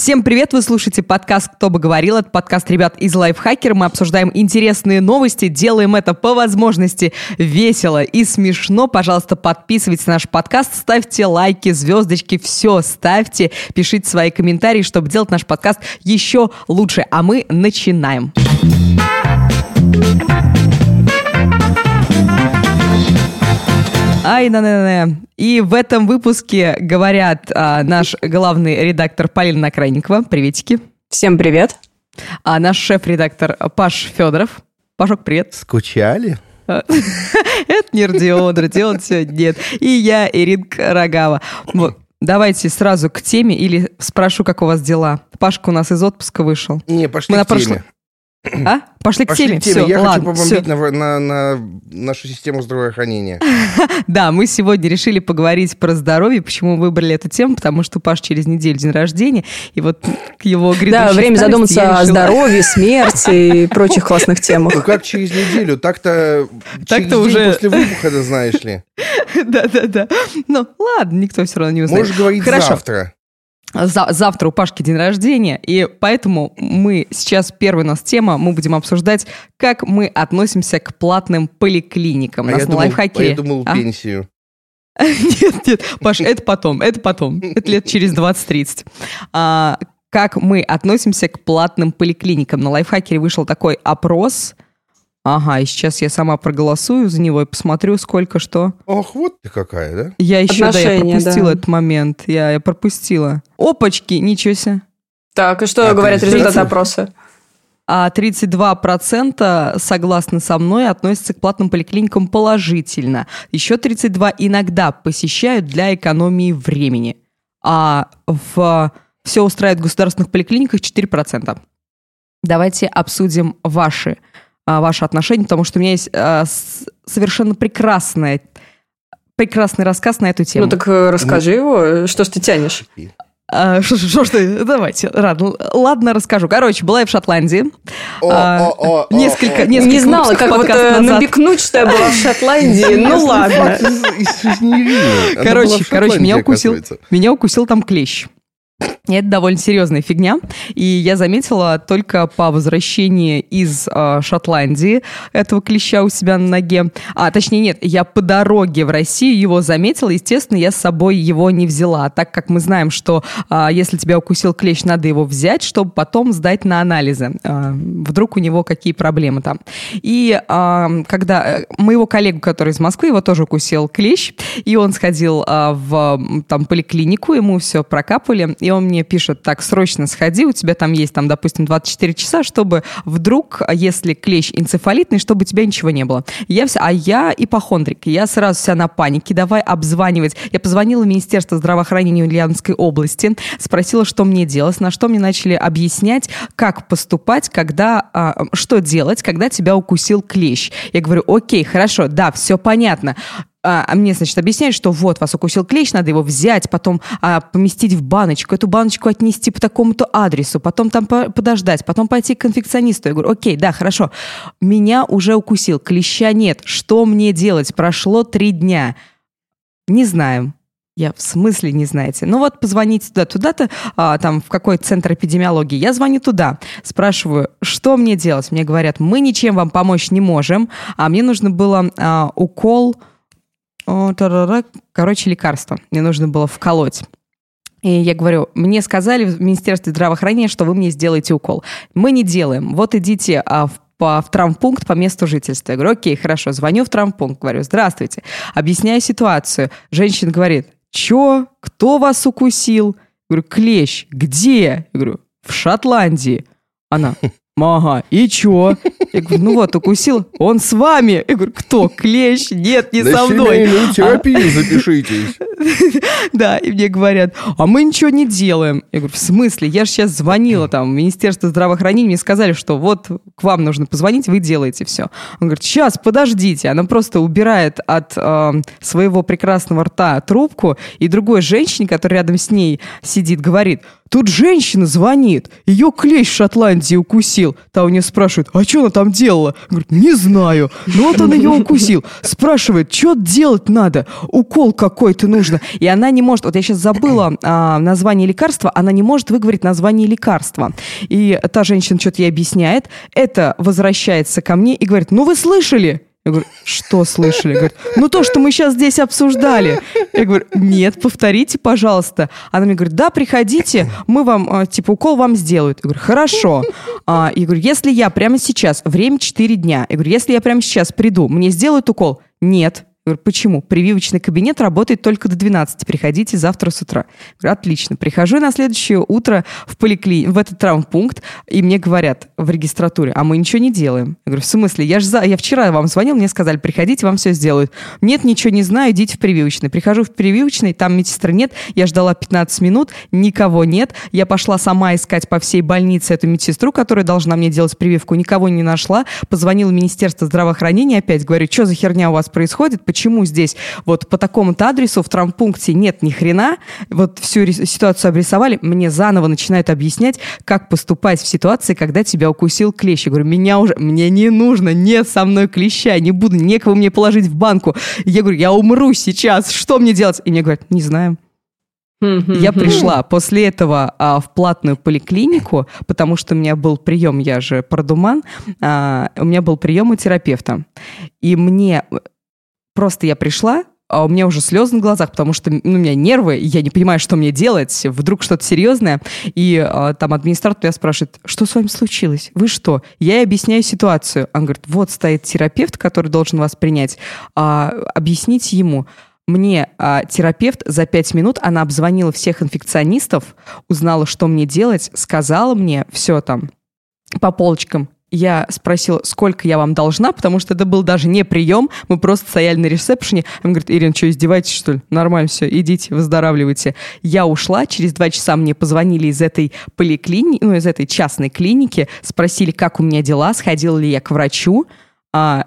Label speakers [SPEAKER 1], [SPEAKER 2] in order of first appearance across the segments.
[SPEAKER 1] Всем привет, вы слушаете подкаст «Кто бы говорил». Это подкаст ребят из Лайфхакера. Мы обсуждаем интересные новости, делаем это по возможности весело и смешно. Пожалуйста, подписывайтесь на наш подкаст, ставьте лайки, звездочки, все ставьте, пишите свои комментарии, чтобы делать наш подкаст еще лучше. А мы начинаем. Ай, на на на И в этом выпуске говорят а, наш главный редактор Полина Накрайникова. Приветики.
[SPEAKER 2] Всем привет.
[SPEAKER 1] А наш шеф-редактор Паш Федоров. Пашок, привет.
[SPEAKER 3] Скучали?
[SPEAKER 1] Это не Родион, Родион сегодня нет. И я, Иринка Рогава. Вот. Давайте сразу к теме или спрошу, как у вас дела. Пашка у нас из отпуска вышел.
[SPEAKER 3] Не, пошли Мы к теме.
[SPEAKER 1] А? Пошли, Пошли к теме.
[SPEAKER 3] К теме. Все, Я ладно, хочу побомбить на, на, на нашу систему здравоохранения.
[SPEAKER 1] да, мы сегодня решили поговорить про здоровье. Почему выбрали эту тему? Потому что Паш через неделю день рождения, и вот к его
[SPEAKER 2] Да, время задуматься о здоровье, смерти и прочих классных темах.
[SPEAKER 3] Ну как через неделю? Так-то так-то уже после выпуска, знаешь ли.
[SPEAKER 1] Да-да-да. Ну, ладно, никто все равно не узнает.
[SPEAKER 3] Можешь говорить завтра
[SPEAKER 1] за, завтра у Пашки день рождения, и поэтому мы сейчас, первая у нас тема, мы будем обсуждать, как мы относимся к платным поликлиникам.
[SPEAKER 3] А, я, думал, а я думал, а? пенсию.
[SPEAKER 1] Нет, нет, Паш, это потом, это потом, это лет через 20-30. А, как мы относимся к платным поликлиникам? На лайфхакере вышел такой опрос – Ага, и сейчас я сама проголосую за него и посмотрю, сколько что.
[SPEAKER 3] Ох, вот ты какая, да?
[SPEAKER 1] Я еще, да, я пропустила да. этот момент. Я, я пропустила. Опачки, ничего себе.
[SPEAKER 2] Так, и что а говорят результаты опроса?
[SPEAKER 1] А 32% согласны со мной относятся к платным поликлиникам положительно. Еще 32 иногда посещают для экономии времени. А в все устраивает в государственных поликлиниках 4%. Давайте обсудим ваши а, ваши отношения, потому что у меня есть а, совершенно прекрасная, прекрасный рассказ на эту тему.
[SPEAKER 2] Ну так э, расскажи его, что ж ты тянешь?
[SPEAKER 1] А, что, что, что, давайте, ладно, ладно, расскажу. Короче, была я в Шотландии.
[SPEAKER 3] О, а, о,
[SPEAKER 1] о, несколько, несколько
[SPEAKER 2] Не знала, как вот э, назад. намекнуть, что я была в Шотландии. Ну ладно.
[SPEAKER 1] Короче, короче, меня укусил, меня укусил там клещ. Это довольно серьезная фигня. И я заметила только по возвращении из э, Шотландии этого клеща у себя на ноге. А, точнее, нет, я по дороге в Россию его заметила. Естественно, я с собой его не взяла, так как мы знаем, что э, если тебя укусил клещ, надо его взять, чтобы потом сдать на анализы. Э, вдруг у него какие проблемы там. И э, когда моего коллегу, который из Москвы, его тоже укусил клещ, и он сходил э, в там, поликлинику, ему все прокапали, и он мне пишет, так, срочно сходи, у тебя там есть, там, допустим, 24 часа, чтобы вдруг, если клещ энцефалитный, чтобы у тебя ничего не было. Я вся, а я ипохондрик, я сразу вся на панике, давай обзванивать. Я позвонила в Министерство здравоохранения Ульяновской области, спросила, что мне делать, на что мне начали объяснять, как поступать, когда, а, что делать, когда тебя укусил клещ. Я говорю, окей, хорошо, да, все понятно а, а мне, значит, объясняют, что вот, вас укусил клещ, надо его взять, потом а, поместить в баночку, эту баночку отнести по такому-то адресу, потом там по подождать, потом пойти к конфекционисту. Я говорю, окей, да, хорошо. Меня уже укусил, клеща нет. Что мне делать? Прошло три дня. Не знаем. Я в смысле не знаете? Ну вот позвоните туда, туда-то, а, там в какой центр эпидемиологии. Я звоню туда, спрашиваю, что мне делать? Мне говорят, мы ничем вам помочь не можем, а мне нужно было а, укол короче, лекарство. Мне нужно было вколоть. И я говорю, мне сказали в Министерстве здравоохранения, что вы мне сделаете укол. Мы не делаем. Вот идите а, в по, в травмпункт по месту жительства. Я говорю, окей, хорошо, звоню в травмпункт, говорю, здравствуйте. Объясняю ситуацию. Женщина говорит, чё? Кто вас укусил? Я говорю, клещ. Где? Я говорю, в Шотландии. Она, Ага, и чё? Я говорю, ну вот, укусил. Он с вами. Я говорю, кто? Клещ? Нет, не со мной.
[SPEAKER 3] На терапию а... запишитесь.
[SPEAKER 1] Да, и мне говорят, а мы ничего не делаем. Я говорю, в смысле? Я же сейчас звонила там в Министерство здравоохранения, мне сказали, что вот к вам нужно позвонить, вы делаете все. Он говорит, сейчас, подождите. Она просто убирает от э, своего прекрасного рта трубку, и другой женщине, которая рядом с ней сидит, говорит, тут женщина звонит, ее клещ в Шотландии укусил. Та у нее спрашивает, а что она там делала? Говорит, не знаю. Ну вот он ее укусил. Спрашивает, что делать надо? Укол какой-то нужно. И она не может, вот я сейчас забыла а, название лекарства, она не может выговорить название лекарства. И та женщина что-то ей объясняет, это возвращается ко мне и говорит, ну вы слышали? Я говорю, что слышали? Говорит, ну то, что мы сейчас здесь обсуждали. Я говорю, нет, повторите, пожалуйста. Она мне говорит, да, приходите, мы вам, а, типа, укол вам сделают. Я говорю, хорошо. А, я говорю, если я прямо сейчас, время 4 дня, я говорю, если я прямо сейчас приду, мне сделают укол? Нет. Я говорю, почему? Прививочный кабинет работает только до 12. Приходите завтра с утра. Говорю, отлично. Прихожу на следующее утро в поликли... в этот травмпункт, и мне говорят в регистратуре, а мы ничего не делаем. Я говорю, в смысле? Я же за... я вчера вам звонил, мне сказали, приходите, вам все сделают. Нет, ничего не знаю, идите в прививочный. Прихожу в прививочный, там медсестры нет, я ждала 15 минут, никого нет. Я пошла сама искать по всей больнице эту медсестру, которая должна мне делать прививку, никого не нашла. Позвонила в Министерство здравоохранения опять, говорю, что за херня у вас происходит, почему здесь вот по такому-то адресу в травмпункте нет ни хрена, вот всю ситуацию обрисовали, мне заново начинают объяснять, как поступать в ситуации, когда тебя укусил клещ. Я говорю, меня уже, мне не нужно, нет со мной клеща, не буду, некого мне положить в банку. Я говорю, я умру сейчас, что мне делать? И мне говорят, не знаю. Я пришла после этого а, в платную поликлинику, потому что у меня был прием, я же продуман, а, у меня был прием у терапевта. И мне Просто я пришла, а у меня уже слезы на глазах, потому что ну, у меня нервы, и я не понимаю, что мне делать, вдруг что-то серьезное. И а, там администратор меня спрашивает, что с вами случилось? Вы что? Я ей объясняю ситуацию. Он говорит, вот стоит терапевт, который должен вас принять, а, объясните ему. Мне а, терапевт за пять минут, она обзвонила всех инфекционистов, узнала, что мне делать, сказала мне все там по полочкам, я спросила, сколько я вам должна, потому что это был даже не прием, мы просто стояли на ресепшене. Он говорит, Ирина, что, издеваетесь, что ли? Нормально все, идите, выздоравливайте. Я ушла, через два часа мне позвонили из этой поликлиники, ну, из этой частной клиники, спросили, как у меня дела, сходила ли я к врачу, а,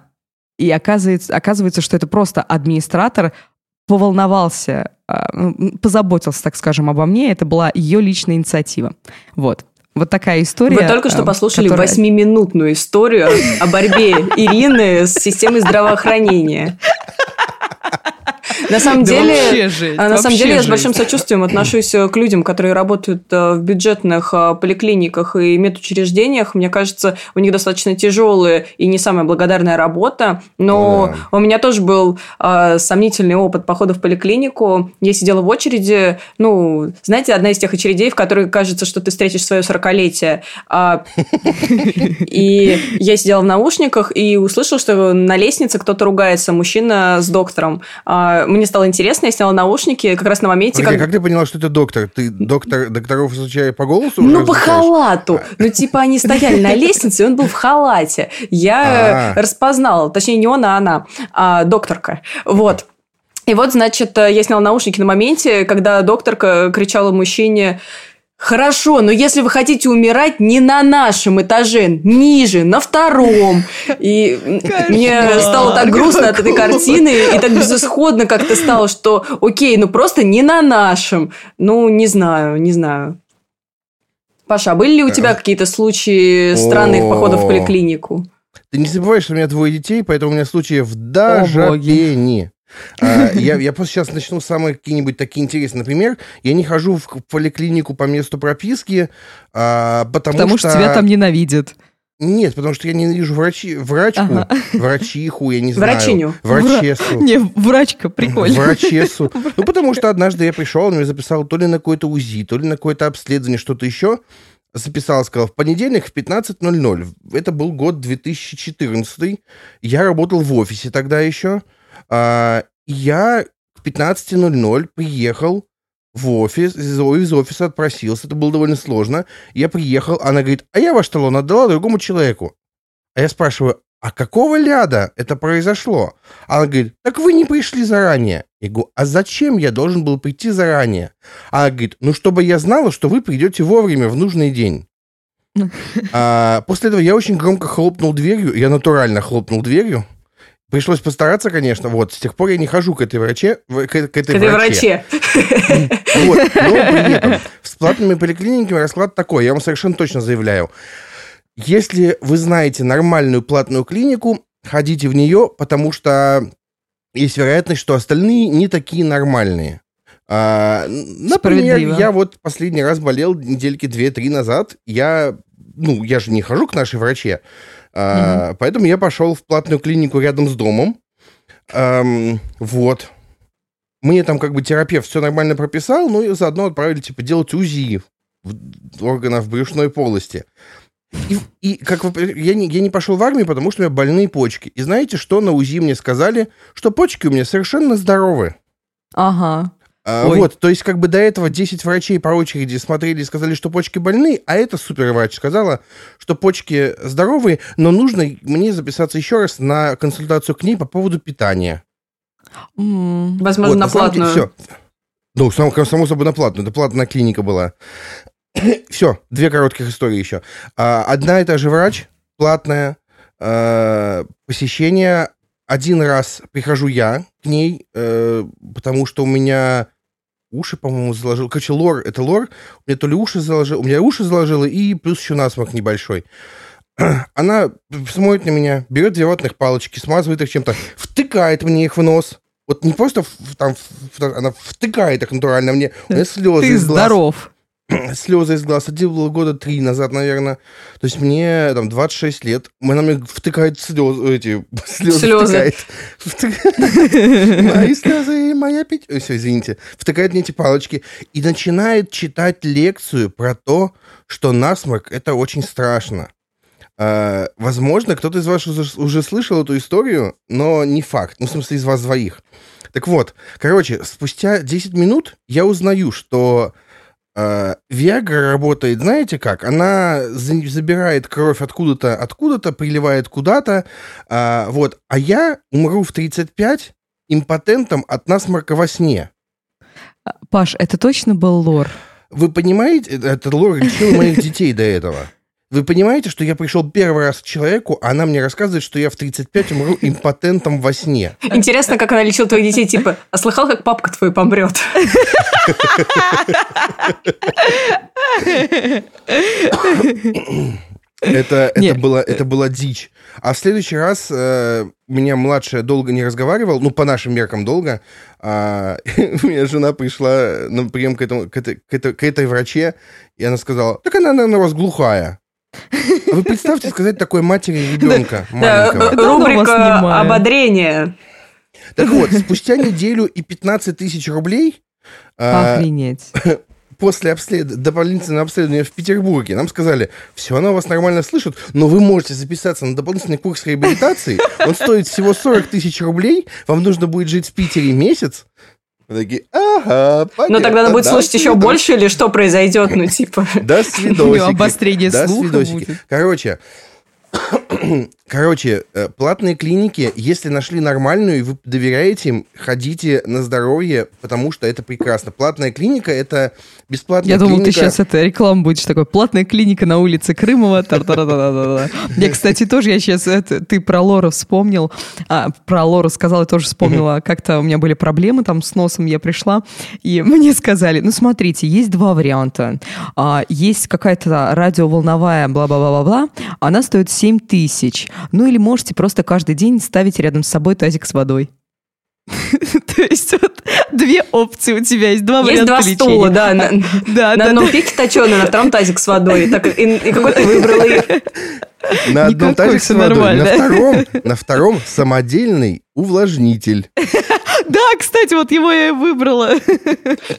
[SPEAKER 1] и оказывается, оказывается, что это просто администратор поволновался, а, позаботился, так скажем, обо мне, это была ее личная инициатива. Вот. Вот такая история.
[SPEAKER 2] Вы только что э, послушали восьмиминутную которая... историю о борьбе Ирины с системой здравоохранения. На самом деле, а, на самом деле я с большим сочувствием отношусь э, к людям, которые работают э, в бюджетных э, поликлиниках и медучреждениях. Мне кажется, у них достаточно тяжелая и не самая благодарная работа. Но да. у меня тоже был сомнительный опыт похода в поликлинику. Я сидела в очереди, ну, знаете, одна из тех очередей, в которой кажется, что ты встретишь свое сорокалетие. А, и я сидела в наушниках и услышала, что на лестнице кто-то ругается, мужчина с доктором. А, мне стало интересно, я сняла наушники как раз на моменте,
[SPEAKER 3] как... как ты поняла, что это доктор? Ты доктор, докторов изучая по голосу?
[SPEAKER 2] Ну, по халату. Ну, типа, они стояли на лестнице, и он был в халате. Я А-а-а. распознала, точнее, не он, а она, а докторка. Вот. И вот, значит, я сняла наушники на моменте, когда докторка кричала мужчине Хорошо, но если вы хотите умирать не на нашем этаже, ниже, на втором. И мне стало так грустно от этой картины, и так безысходно как-то стало, что окей, ну просто не на нашем. Ну, не знаю, не знаю. Паша, а были ли у тебя какие-то случаи странных походов в поликлинику?
[SPEAKER 3] Ты не забывай, что у меня двое детей, поэтому у меня случаев даже не. А, я, я просто сейчас начну самые какие-нибудь такие интересные. Например, я не хожу в поликлинику по месту прописки, а, потому,
[SPEAKER 1] потому что...
[SPEAKER 3] что
[SPEAKER 1] тебя там ненавидят.
[SPEAKER 3] Нет, потому что я ненавижу врачи, врачку, ага. врачиху, я не знаю.
[SPEAKER 2] Врачиню.
[SPEAKER 3] Врачесу.
[SPEAKER 1] Не, врачка, прикольно.
[SPEAKER 3] Врачесу. Ну, потому что однажды я пришел, он мне записал то ли на какое-то УЗИ, то ли на какое-то обследование, что-то еще. Записал, сказал, в понедельник в 15.00. Это был год 2014. Я работал в офисе тогда еще. А, я в 15.00 приехал в офис, из, из офиса отпросился, это было довольно сложно. Я приехал, она говорит, а я ваш талон отдала другому человеку. А я спрашиваю, а какого ляда это произошло? Она говорит, так вы не пришли заранее. Я говорю, а зачем я должен был прийти заранее? Она говорит, ну, чтобы я знала, что вы придете вовремя в нужный день. А, после этого я очень громко хлопнул дверью, я натурально хлопнул дверью, Пришлось постараться, конечно. Вот, с тех пор я не хожу к этой враче. К, к этой, к
[SPEAKER 2] этой враче.
[SPEAKER 3] Вот, но при этом с платными поликлиниками расклад такой, я вам совершенно точно заявляю. Если вы знаете нормальную платную клинику, ходите в нее, потому что есть вероятность, что остальные не такие нормальные. А, например, я вот последний раз болел недельки две-три назад. Я, ну, я же не хожу к нашей враче, а, угу. поэтому я пошел в платную клинику рядом с домом. Эм, вот. Мне там как бы терапевт все нормально прописал, ну и заодно отправили, типа, делать УЗИ органов брюшной полости. И, и как вы, я, не, я не пошел в армию, потому что у меня больные почки. И знаете, что на УЗИ мне сказали? Что почки у меня совершенно здоровы.
[SPEAKER 1] Ага.
[SPEAKER 3] А, вот, то есть как бы до этого 10 врачей по очереди смотрели и сказали, что почки больны, а эта суперврач сказала, что почки здоровые, но нужно мне записаться еще раз на консультацию к ней по поводу питания.
[SPEAKER 2] Mm. Возможно, вот, на, платную. Деле, все.
[SPEAKER 3] Ну, само, само собой, на платную. Это платная клиника была. Все, две коротких истории еще. А, одна и та же врач, платная, а, посещение. Один раз прихожу я к ней, э, потому что у меня уши, по-моему, заложил. Короче, лор, это лор. У меня то ли уши заложил, у меня уши заложило, и плюс еще насморк небольшой. Она смотрит на меня, берет две ватных палочки, смазывает их чем-то, втыкает мне их в нос. Вот не просто там, она втыкает их натурально мне. У меня слезы
[SPEAKER 1] Ты здоров.
[SPEAKER 3] слезы из глаз. Это было года три назад, наверное. То есть мне там 26 лет. Она мне втыкает слезы, эти слезы. Слезы. Втыкает. Мои слезы, моя пить. Все, извините. Втыкает мне эти палочки и начинает читать лекцию про то, что насморк это очень страшно. Uh, возможно, кто-то из вас уже слышал эту историю, но не факт. Ну, в смысле, из вас двоих. Так вот, короче, спустя 10 минут я узнаю, что Виагра э, работает, знаете как? Она забирает кровь откуда-то, откуда-то, приливает куда-то, а, вот. А я умру в 35 импотентом от насморка во сне.
[SPEAKER 1] Паш, это точно был лор?
[SPEAKER 3] Вы понимаете, это лор лечил моих детей до этого. Вы понимаете, что я пришел первый раз к человеку, а она мне рассказывает, что я в 35 умру импотентом во сне.
[SPEAKER 2] Интересно, как она лечила твоих детей, типа, а слыхал, как папка твой помрет?
[SPEAKER 3] Это, это, было, это была дичь. А в следующий раз э, меня младшая долго не разговаривал, ну, по нашим меркам долго. А, у меня жена пришла на прием к, этому, к, этой, к, этой, к этой враче, и она сказала, так она, наверное, у вас глухая. А вы представьте сказать такой матери ребенка маленького.
[SPEAKER 2] рубрика ободрения.
[SPEAKER 3] Так вот, спустя неделю и 15 тысяч рублей...
[SPEAKER 1] А, Охренеть.
[SPEAKER 3] После обслед... дополнительного обследования в Петербурге нам сказали, все, она вас нормально слышит, но вы можете записаться на дополнительный курс реабилитации. Он стоит всего 40 тысяч рублей, вам нужно будет жить в Питере месяц, такие, ага,
[SPEAKER 2] понятно. Но тогда она будет слушать еще больше или что произойдет, ну типа...
[SPEAKER 3] До свидосики.
[SPEAKER 1] Обострение слуха будет.
[SPEAKER 3] Короче, Короче, э, платные клиники, если нашли нормальную, и вы доверяете им, ходите на здоровье, потому что это прекрасно. Платная клиника — это бесплатная
[SPEAKER 1] Я
[SPEAKER 3] клиника...
[SPEAKER 1] думал, ты сейчас это реклама будешь такой. Платная клиника на улице Крымова. Я, кстати, тоже, я сейчас... Ты про Лору вспомнил. А, про Лору сказала, тоже вспомнила. Как-то у меня были проблемы там с носом, я пришла, и мне сказали, ну, смотрите, есть два варианта. А, есть какая-то радиоволновая бла-бла-бла-бла, она стоит 7 тысяч. Ну или можете просто каждый день ставить рядом с собой тазик с водой. То есть вот две опции у тебя есть, два есть варианта два лечения. стула,
[SPEAKER 2] да. На, да, на одном да. пике точеный, на втором тазик с водой. Так, и, и какой ты выбрала их?
[SPEAKER 3] На одном тазик с водой, на втором, на втором самодельный увлажнитель.
[SPEAKER 1] Да, кстати, вот его я и выбрала.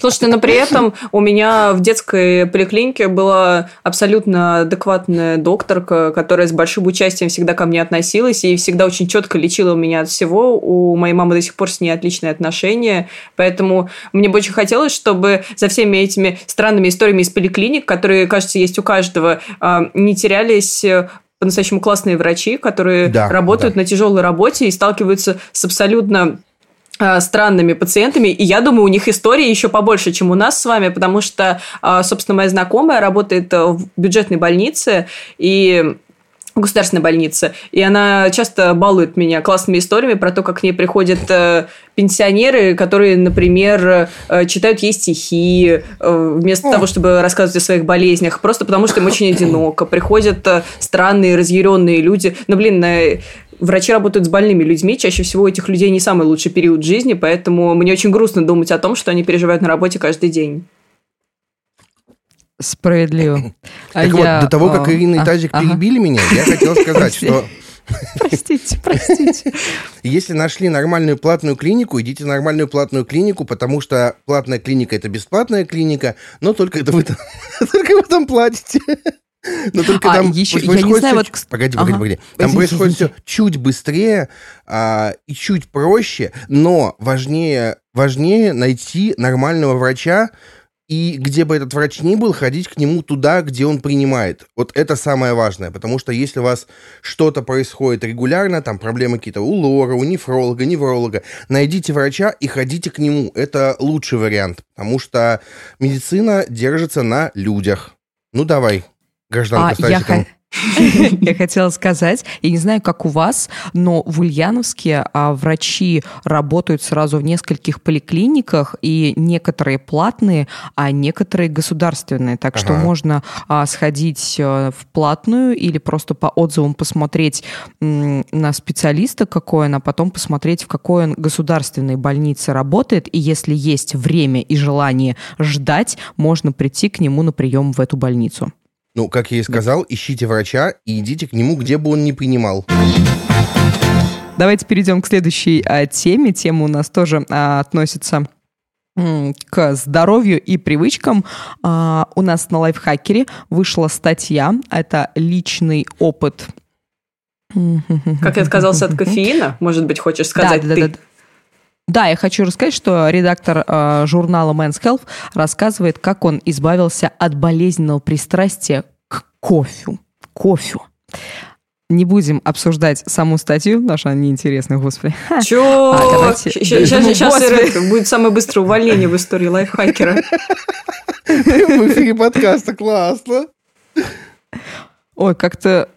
[SPEAKER 2] Слушайте, но при этом у меня в детской поликлинике была абсолютно адекватная докторка, которая с большим участием всегда ко мне относилась и всегда очень четко лечила меня от всего. У моей мамы до сих пор с ней отличные отношения, поэтому мне бы очень хотелось, чтобы за всеми этими странными историями из поликлиник, которые, кажется, есть у каждого, а, не терялись по-настоящему классные врачи, которые да, работают да. на тяжелой работе и сталкиваются с абсолютно а, странными пациентами, и я думаю, у них истории еще побольше, чем у нас с вами, потому что, а, собственно, моя знакомая работает в бюджетной больнице, и в государственной больнице, и она часто балует меня классными историями про то, как к ней приходят э, пенсионеры, которые, например, э, читают ей стихи э, вместо того, чтобы рассказывать о своих болезнях, просто потому что им очень одиноко. Приходят странные, разъяренные люди. Ну, блин, врачи работают с больными людьми, чаще всего у этих людей не самый лучший период жизни, поэтому мне очень грустно думать о том, что они переживают на работе каждый день.
[SPEAKER 1] Справедливо.
[SPEAKER 3] А так вот, до того, как Ирина и а, Тазик перебили меня, я хотел сказать, что...
[SPEAKER 1] Простите, простите.
[SPEAKER 3] Если нашли нормальную платную клинику, идите в нормальную платную клинику, потому что платная клиника – это бесплатная клиника, но только это вы там, только вы там платите. Но только а, там еще, я не знаю, вот... Погоди, погоди, ага. погоди. Там извините, происходит все чуть быстрее а, и чуть проще, но важнее, важнее найти нормального врача, и где бы этот врач ни был, ходить к нему туда, где он принимает. Вот это самое важное, потому что если у вас что-то происходит регулярно, там проблемы какие-то у лора, у нефролога, невролога, найдите врача и ходите к нему. Это лучший вариант, потому что медицина держится на людях. Ну давай, гражданка а, я,
[SPEAKER 1] Я хотела сказать, я не знаю, как у вас, но в Ульяновске а, врачи работают сразу в нескольких поликлиниках, и некоторые платные, а некоторые государственные. Так что можно а, сходить а, в платную или просто по отзывам посмотреть на специалиста, какой он, а потом посмотреть, в какой он государственной больнице работает. И если есть время и желание ждать, можно прийти к нему на прием в эту больницу.
[SPEAKER 3] Ну, как я и сказал, ищите врача и идите к нему, где бы он ни принимал.
[SPEAKER 1] Давайте перейдем к следующей а, теме. Тема у нас тоже а, относится к здоровью и привычкам. А, у нас на лайфхакере вышла статья. Это личный опыт.
[SPEAKER 2] Как я отказался от кофеина, может быть, хочешь сказать да, ты? Да, да.
[SPEAKER 1] Да, я хочу рассказать, что редактор э, журнала Men's Health рассказывает, как он избавился от болезненного пристрастия к кофе. Кофе. Не будем обсуждать саму статью, наша она неинтересная, господи.
[SPEAKER 2] Чё? А, давайте... Сейчас, сейчас, сейчас будет самое быстрое увольнение в истории лайфхакера.
[SPEAKER 3] В эфире подкаста, классно.
[SPEAKER 1] Ой, как-то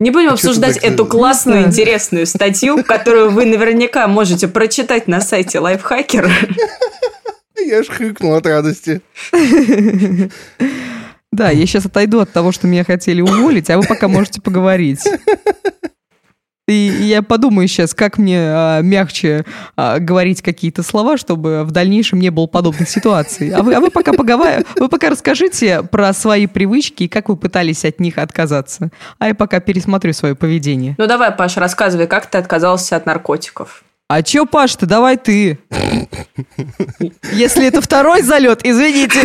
[SPEAKER 2] не будем а обсуждать эту классную, интересную статью, которую вы наверняка можете прочитать на сайте Лайфхакера.
[SPEAKER 3] Я ж хрюкнул от радости.
[SPEAKER 1] Да, я сейчас отойду от того, что меня хотели уволить, а вы пока можете поговорить. И я подумаю сейчас, как мне а, мягче а, говорить какие-то слова, чтобы в дальнейшем не было подобных ситуаций. А вы, а вы пока поговор... вы пока расскажите про свои привычки и как вы пытались от них отказаться. А я пока пересмотрю свое поведение.
[SPEAKER 2] Ну давай, Паш, рассказывай, как ты отказался от наркотиков.
[SPEAKER 1] А чё, Паш, ты давай ты. Если это второй залет, извините.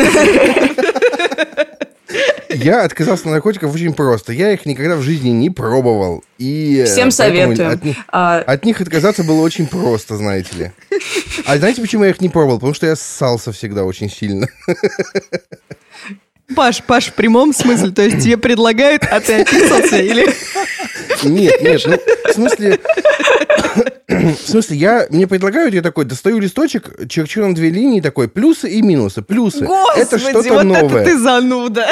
[SPEAKER 3] Я отказался от наркотиков очень просто. Я их никогда в жизни не пробовал. И
[SPEAKER 2] э, Всем советую.
[SPEAKER 3] От, них, а... от них отказаться было очень просто, знаете ли. А знаете, почему я их не пробовал? Потому что я ссался всегда очень сильно.
[SPEAKER 1] Паш, Паш, в прямом смысле? То есть тебе предлагают, а ты описался или...
[SPEAKER 3] Нет, нет, ну, в смысле... В смысле, я, мне предлагают, я такой, достаю листочек, черчу на две линии, такой, плюсы и минусы. Плюсы.
[SPEAKER 1] Господи, это что-то вот новое. это ты зануда.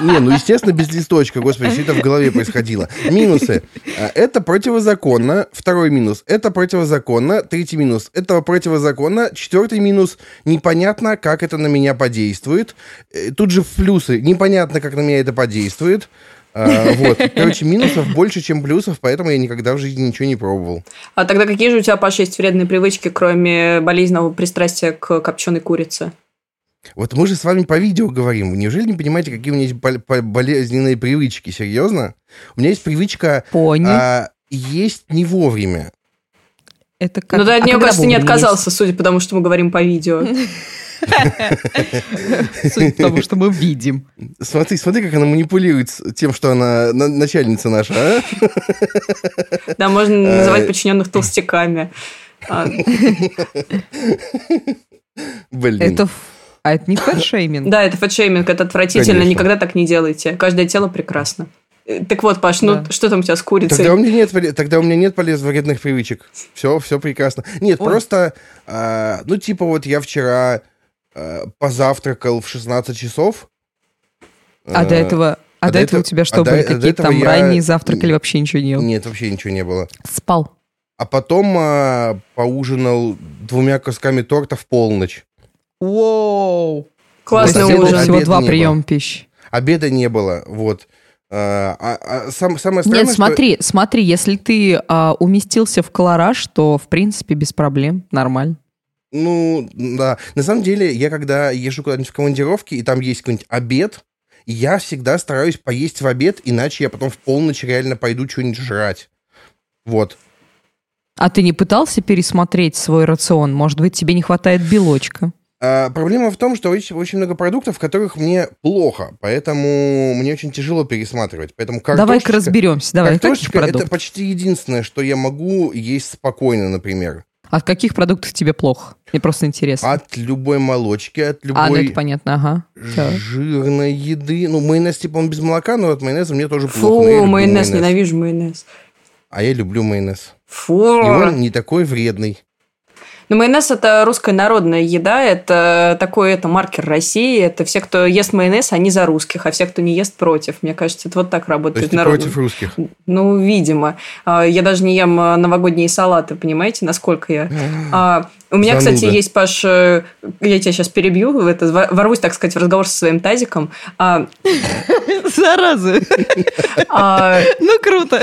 [SPEAKER 3] Не, ну, естественно, без листочка, господи, все это в голове происходило. Минусы. А, это противозаконно. Второй минус. Это противозаконно. Третий минус. Это противозаконно. Четвертый минус. Непонятно, как это на меня подействует. Э, тут же плюсы. Непонятно, как на меня это подействует. А, вот. Короче, минусов больше, чем плюсов, поэтому я никогда в жизни ничего не пробовал.
[SPEAKER 2] А тогда какие же у тебя, Паша, есть вредные привычки, кроме болезненного пристрастия к копченой курице?
[SPEAKER 3] Вот мы же с вами по видео говорим. Неужели не понимаете, какие у меня есть болезненные привычки? Серьезно? У меня есть привычка а, есть не вовремя.
[SPEAKER 2] Это как... Ну, да, от а нее, кажется, не отказался, есть? судя по тому, что мы говорим по видео.
[SPEAKER 1] Потому что мы видим.
[SPEAKER 3] Смотри, смотри, как она манипулирует тем, что она начальница наша, а?
[SPEAKER 2] Да, можно называть а. подчиненных толстяками. А.
[SPEAKER 3] Блин.
[SPEAKER 1] Это а это не фэтшейминг?
[SPEAKER 2] Да, это фэтшейминг, это отвратительно, Конечно. никогда так не делайте. Каждое тело прекрасно. Э, так вот, Паш, ну да. что там у тебя с курицей?
[SPEAKER 3] Тогда у меня нет, тогда у меня нет полезных вредных привычек. Все, все прекрасно. Нет, Ой. просто, а, ну типа вот я вчера Э, позавтракал в 16 часов.
[SPEAKER 1] А до э, этого, А, а до этого у тебя что, а были какие-то там я... ранний завтрак или вообще ничего не ел?
[SPEAKER 3] Нет, вообще ничего не было.
[SPEAKER 1] Спал.
[SPEAKER 3] А потом а, поужинал двумя кусками торта в полночь.
[SPEAKER 1] Воу!
[SPEAKER 2] Классный
[SPEAKER 1] ужин. Всего два приема пищи.
[SPEAKER 3] Обеда не было, вот. А, а, а, сам, самое странное,
[SPEAKER 1] Нет, смотри, что... смотри, если ты а, уместился в колораж, то, в принципе, без проблем, нормально.
[SPEAKER 3] Ну, да. На самом деле, я когда езжу куда-нибудь в командировке, и там есть какой-нибудь обед, я всегда стараюсь поесть в обед, иначе я потом в полночь реально пойду что-нибудь жрать. Вот.
[SPEAKER 1] А ты не пытался пересмотреть свой рацион? Может быть, тебе не хватает белочка?
[SPEAKER 3] А, проблема в том, что очень, очень много продуктов, в которых мне плохо, поэтому мне очень тяжело пересматривать. Поэтому
[SPEAKER 1] Давай-ка разберемся. Давай,
[SPEAKER 3] картошечка это почти единственное, что я могу есть спокойно, например.
[SPEAKER 1] От каких продуктов тебе плохо? Мне просто интересно.
[SPEAKER 3] От любой молочки, от любой... А, ну
[SPEAKER 1] это понятно, ага.
[SPEAKER 3] Жирной еды. Ну, майонез, типа, он без молока, но от майонеза мне тоже
[SPEAKER 2] Фу,
[SPEAKER 3] плохо.
[SPEAKER 2] Фу, майонез, майонез, ненавижу майонез.
[SPEAKER 3] А я люблю майонез.
[SPEAKER 2] Фу.
[SPEAKER 3] И он не такой вредный.
[SPEAKER 2] Но ну, майонез – это русская народная еда, это такой это маркер России, это все, кто ест майонез, они за русских, а все, кто не ест, против. Мне кажется, это вот так работает
[SPEAKER 3] народ. против русских?
[SPEAKER 2] Ну, видимо. А, я даже не ем новогодние салаты, понимаете, насколько я... А, у меня, Зануда. кстати, есть, Паш, э, я тебя сейчас перебью, в это, ворвусь, так сказать, в разговор со своим тазиком. А,
[SPEAKER 1] Зараза. Ну, круто.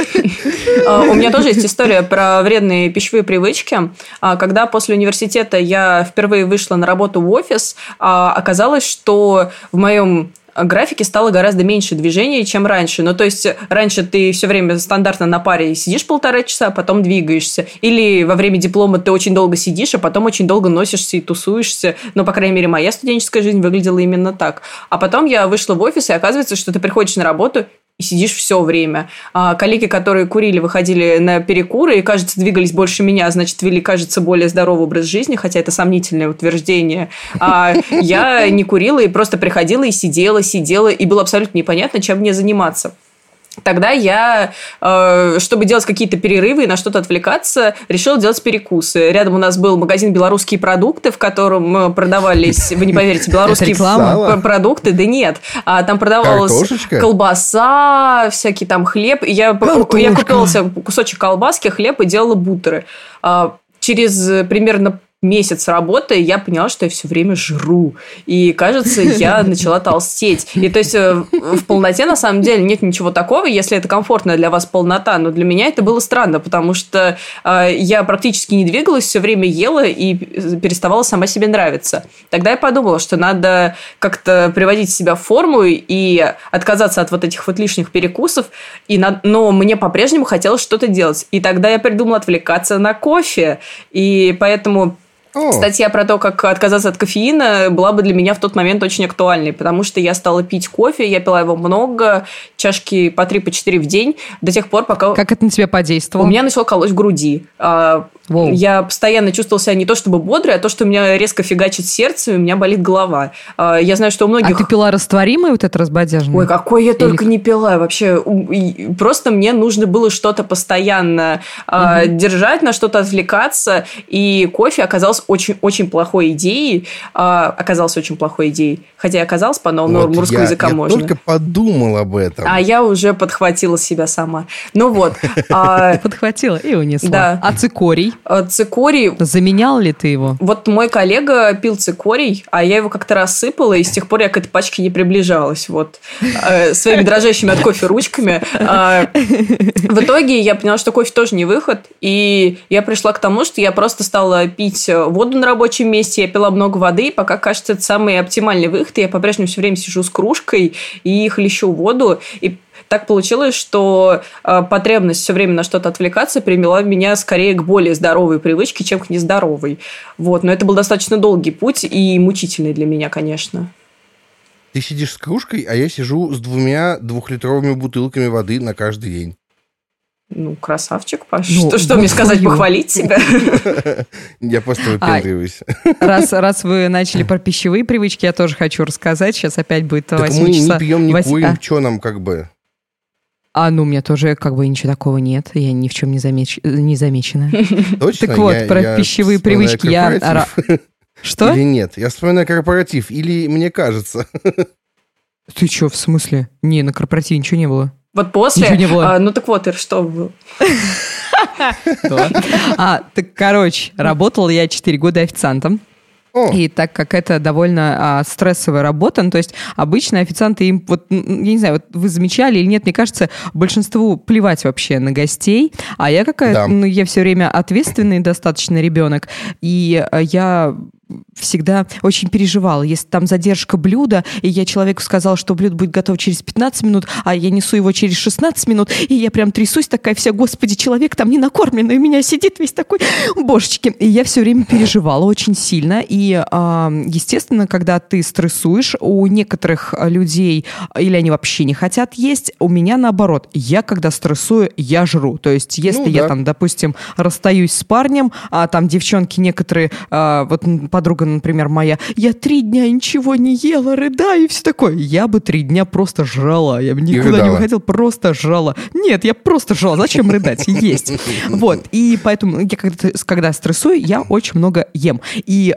[SPEAKER 2] У меня тоже есть история про вредные пищевые привычки. Когда после университета я впервые вышла на работу в офис, оказалось, что в моем графике стало гораздо меньше движения, чем раньше. Ну, то есть, раньше ты все время стандартно на паре сидишь полтора часа, а потом двигаешься. Или во время диплома ты очень долго сидишь, а потом очень долго носишься и тусуешься. Но, по крайней мере, моя студенческая жизнь выглядела именно так. А потом я вышла в офис, и оказывается, что ты приходишь на работу, и сидишь все время. А коллеги, которые курили, выходили на перекуры и, кажется, двигались больше меня, значит, вели, кажется, более здоровый образ жизни, хотя это сомнительное утверждение. А я не курила и просто приходила и сидела, сидела, и было абсолютно непонятно, чем мне заниматься. Тогда я, э, чтобы делать какие-то перерывы и на что-то отвлекаться, решила делать перекусы. Рядом у нас был магазин «Белорусские продукты», в котором продавались, вы не поверите, белорусские продукты. Да нет, а там продавалась колбаса, всякий там хлеб. И я, я купила себе кусочек колбаски, хлеб и делала бутеры. А через примерно месяц работы я поняла, что я все время жру. И, кажется, я начала толстеть. И то есть э, в полноте на самом деле нет ничего такого, если это комфортная для вас полнота. Но для меня это было странно, потому что э, я практически не двигалась, все время ела и переставала сама себе нравиться. Тогда я подумала, что надо как-то приводить себя в форму и отказаться от вот этих вот лишних перекусов. И на... Но мне по-прежнему хотелось что-то делать. И тогда я придумала отвлекаться на кофе. И поэтому о. Статья про то, как отказаться от кофеина, была бы для меня в тот момент очень актуальной, потому что я стала пить кофе, я пила его много, чашки по 3-4 по в день, до тех пор, пока...
[SPEAKER 1] Как это на тебя подействовало?
[SPEAKER 2] У меня начало колоть в груди. А, Воу. Я постоянно чувствовала себя не то чтобы бодрой, а то, что у меня резко фигачит сердце, и у меня болит голова. А, я знаю, что у многих...
[SPEAKER 1] А ты пила растворимое вот это разбодяжное?
[SPEAKER 2] Ой, какой я Или... только не пила вообще. Просто мне нужно было что-то постоянно угу. держать, на что-то отвлекаться, и кофе оказался очень-очень плохой идеей. А, оказался очень плохой идеей. Хотя и оказалось по новому вот русскому языка
[SPEAKER 3] я
[SPEAKER 2] можно.
[SPEAKER 3] Я только подумал об этом.
[SPEAKER 2] А я уже подхватила себя сама. Ну вот.
[SPEAKER 1] Подхватила и унесла. Да. А цикорий?
[SPEAKER 2] Э, цикорий...
[SPEAKER 1] Заменял ли ты его?
[SPEAKER 2] Вот мой коллега пил цикорий, а я его как-то рассыпала, и с тех пор я к этой пачке не приближалась. Вот. Э, своими дрожащими от кофе ручками. А, в итоге я поняла, что кофе тоже не выход, и я пришла к тому, что я просто стала пить воду на рабочем месте, я пила много воды, и пока кажется, это самый оптимальный выход, я по-прежнему все время сижу с кружкой и хлещу воду, и так получилось, что э, потребность все время на что-то отвлекаться привела меня скорее к более здоровой привычке, чем к нездоровой. Вот. Но это был достаточно долгий путь и мучительный для меня, конечно.
[SPEAKER 3] Ты сидишь с кружкой, а я сижу с двумя двухлитровыми бутылками воды на каждый день.
[SPEAKER 2] Ну, красавчик, Паш. Ну, что, что мне сказать, похвалить себя?
[SPEAKER 3] Я просто выпендриваюсь.
[SPEAKER 1] А, раз, раз вы начали про пищевые привычки, я тоже хочу рассказать. Сейчас опять будет 8
[SPEAKER 3] часа.
[SPEAKER 1] мы
[SPEAKER 3] не пьем, не курим, а? что нам как бы?
[SPEAKER 1] А, ну, у меня тоже как бы ничего такого нет. Я ни в чем не, замеч... не замечена.
[SPEAKER 3] Точно?
[SPEAKER 1] Так вот,
[SPEAKER 3] я,
[SPEAKER 1] про я пищевые привычки я...
[SPEAKER 3] Что? Или нет? Я вспоминаю корпоратив, или мне кажется.
[SPEAKER 1] Ты что, в смысле? Не, на корпоративе ничего не было.
[SPEAKER 2] Вот после? Ничего не было. А, ну так вот, что было?
[SPEAKER 1] А, так, короче, работал я 4 года официантом. И так как это довольно а, стрессовая работа, ну, то есть обычно официанты им, вот, я не знаю, вот вы замечали или нет, мне кажется, большинству плевать вообще на гостей, а я какая, да. ну, я все время ответственный достаточно ребенок, и а, я всегда очень переживала, если там задержка блюда, и я человеку сказала, что блюдо будет готово через 15 минут, а я несу его через 16 минут, и я прям трясусь такая вся, господи, человек там не накормленный, у меня сидит весь такой, божечки. И я все время переживала очень сильно, и, естественно, когда ты стрессуешь, у некоторых людей, или они вообще не хотят есть, у меня наоборот, я когда стрессую, я жру, то есть если ну, да. я там, допустим, расстаюсь с парнем, а там девчонки некоторые, а, вот подруга, например, моя, я три дня ничего не ела, рыдаю и все такое. Я бы три дня просто жрала. Я бы никуда не выходил, просто жрала. Нет, я просто жрала. Зачем рыдать? Есть. Вот. И поэтому я когда, когда стрессую, я очень много ем. И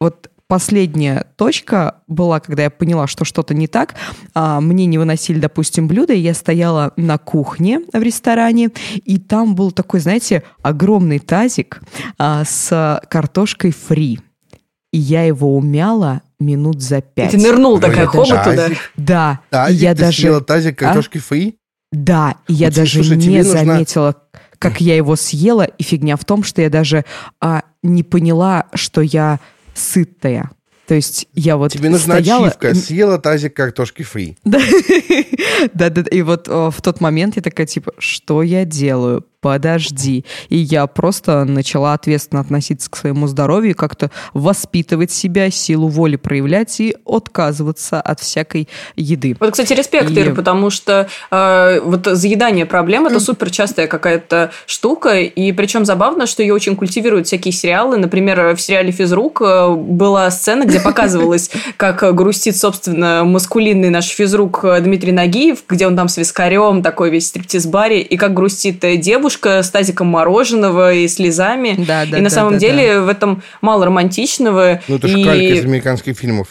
[SPEAKER 1] вот последняя точка была, когда я поняла, что что-то не так. А, мне не выносили, допустим, блюда, и я стояла на кухне в ресторане, и там был такой, знаете, огромный тазик а, с картошкой фри и я его умяла минут за пять.
[SPEAKER 2] И ты нырнул такая хоба туда?
[SPEAKER 1] Да.
[SPEAKER 3] Тазик, я ты даже... съела тазик а? картошки а? фри?
[SPEAKER 1] Да, и я даже слушай, не заметила, как я его съела, и фигня в том, что я даже а, не поняла, что я сытая. То есть я вот
[SPEAKER 3] Тебе нужна
[SPEAKER 1] стояла...
[SPEAKER 3] ачивка, съела тазик картошки фри.
[SPEAKER 1] Да, да, да, и вот в тот момент я такая, типа, что я делаю? Подожди. И я просто начала ответственно относиться к своему здоровью, как-то воспитывать себя, силу воли проявлять и отказываться от всякой еды.
[SPEAKER 2] Вот, кстати, респект, и... Ир, потому что э, вот заедание проблем это супер частая какая-то штука, и причем забавно, что ее очень культивируют всякие сериалы. Например, в сериале «Физрук» э, была сцена, где показывалось, как грустит, собственно, маскулинный наш физрук Дмитрий Нагиев, где он там с вискарем такой весь стриптиз-баре, и как грустит девушка, девушка с тазиком мороженого и слезами. Да, да, и на да, самом да, деле да. в этом мало романтичного.
[SPEAKER 3] Ну, это
[SPEAKER 2] и...
[SPEAKER 3] же калька из американских фильмов.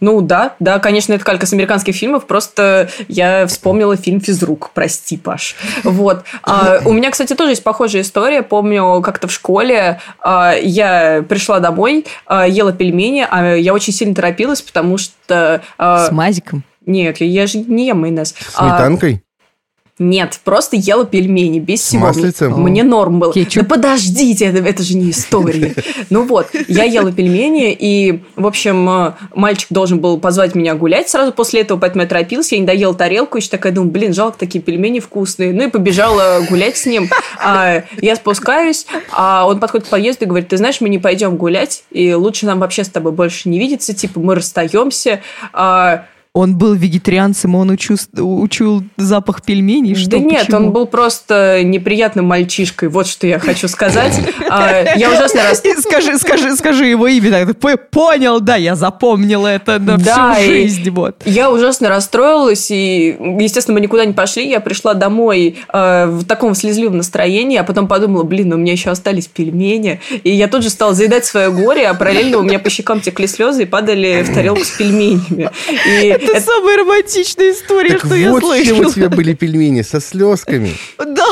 [SPEAKER 2] Ну да, да, конечно, это калька с американских фильмов, просто я вспомнила фильм «Физрук», прости, Паш. Вот. А, у меня, кстати, тоже есть похожая история. Помню, как-то в школе а, я пришла домой, а, ела пельмени, а я очень сильно торопилась, потому что...
[SPEAKER 1] А, с мазиком?
[SPEAKER 2] Нет, я же не ем майонез.
[SPEAKER 3] С сметанкой?
[SPEAKER 2] Нет, просто ела пельмени без всего.
[SPEAKER 3] Маслицем?
[SPEAKER 2] Мне норм был. Кетчуп. Да подождите, это, это же не история. Ну вот, я ела пельмени, и, в общем, э, мальчик должен был позвать меня гулять сразу после этого, поэтому я торопилась, я не доела тарелку, еще такая думаю, блин, жалко, такие пельмени вкусные. Ну и побежала гулять с ним. А, я спускаюсь, а он подходит к подъезду и говорит, ты знаешь, мы не пойдем гулять, и лучше нам вообще с тобой больше не видеться, типа мы расстаемся.
[SPEAKER 1] Он был вегетарианцем, он учил, учил запах пельменей? Что,
[SPEAKER 2] да нет, он был просто неприятным мальчишкой, вот что я хочу сказать. А, я ужасно раз...
[SPEAKER 1] Скажи, скажи, скажи его имя. Понял, да, я запомнила это на всю жизнь. Вот.
[SPEAKER 2] Я ужасно расстроилась, и, естественно, мы никуда не пошли. Я пришла домой а, в таком слезливом настроении, а потом подумала, блин, у меня еще остались пельмени. И я тут же стала заедать свое горе, а параллельно у меня по щекам текли слезы и падали в тарелку с пельменями. И
[SPEAKER 1] это, это самая романтичная история, так что вот я слышала.
[SPEAKER 3] вот у тебя были пельмени со слезками.
[SPEAKER 2] Да.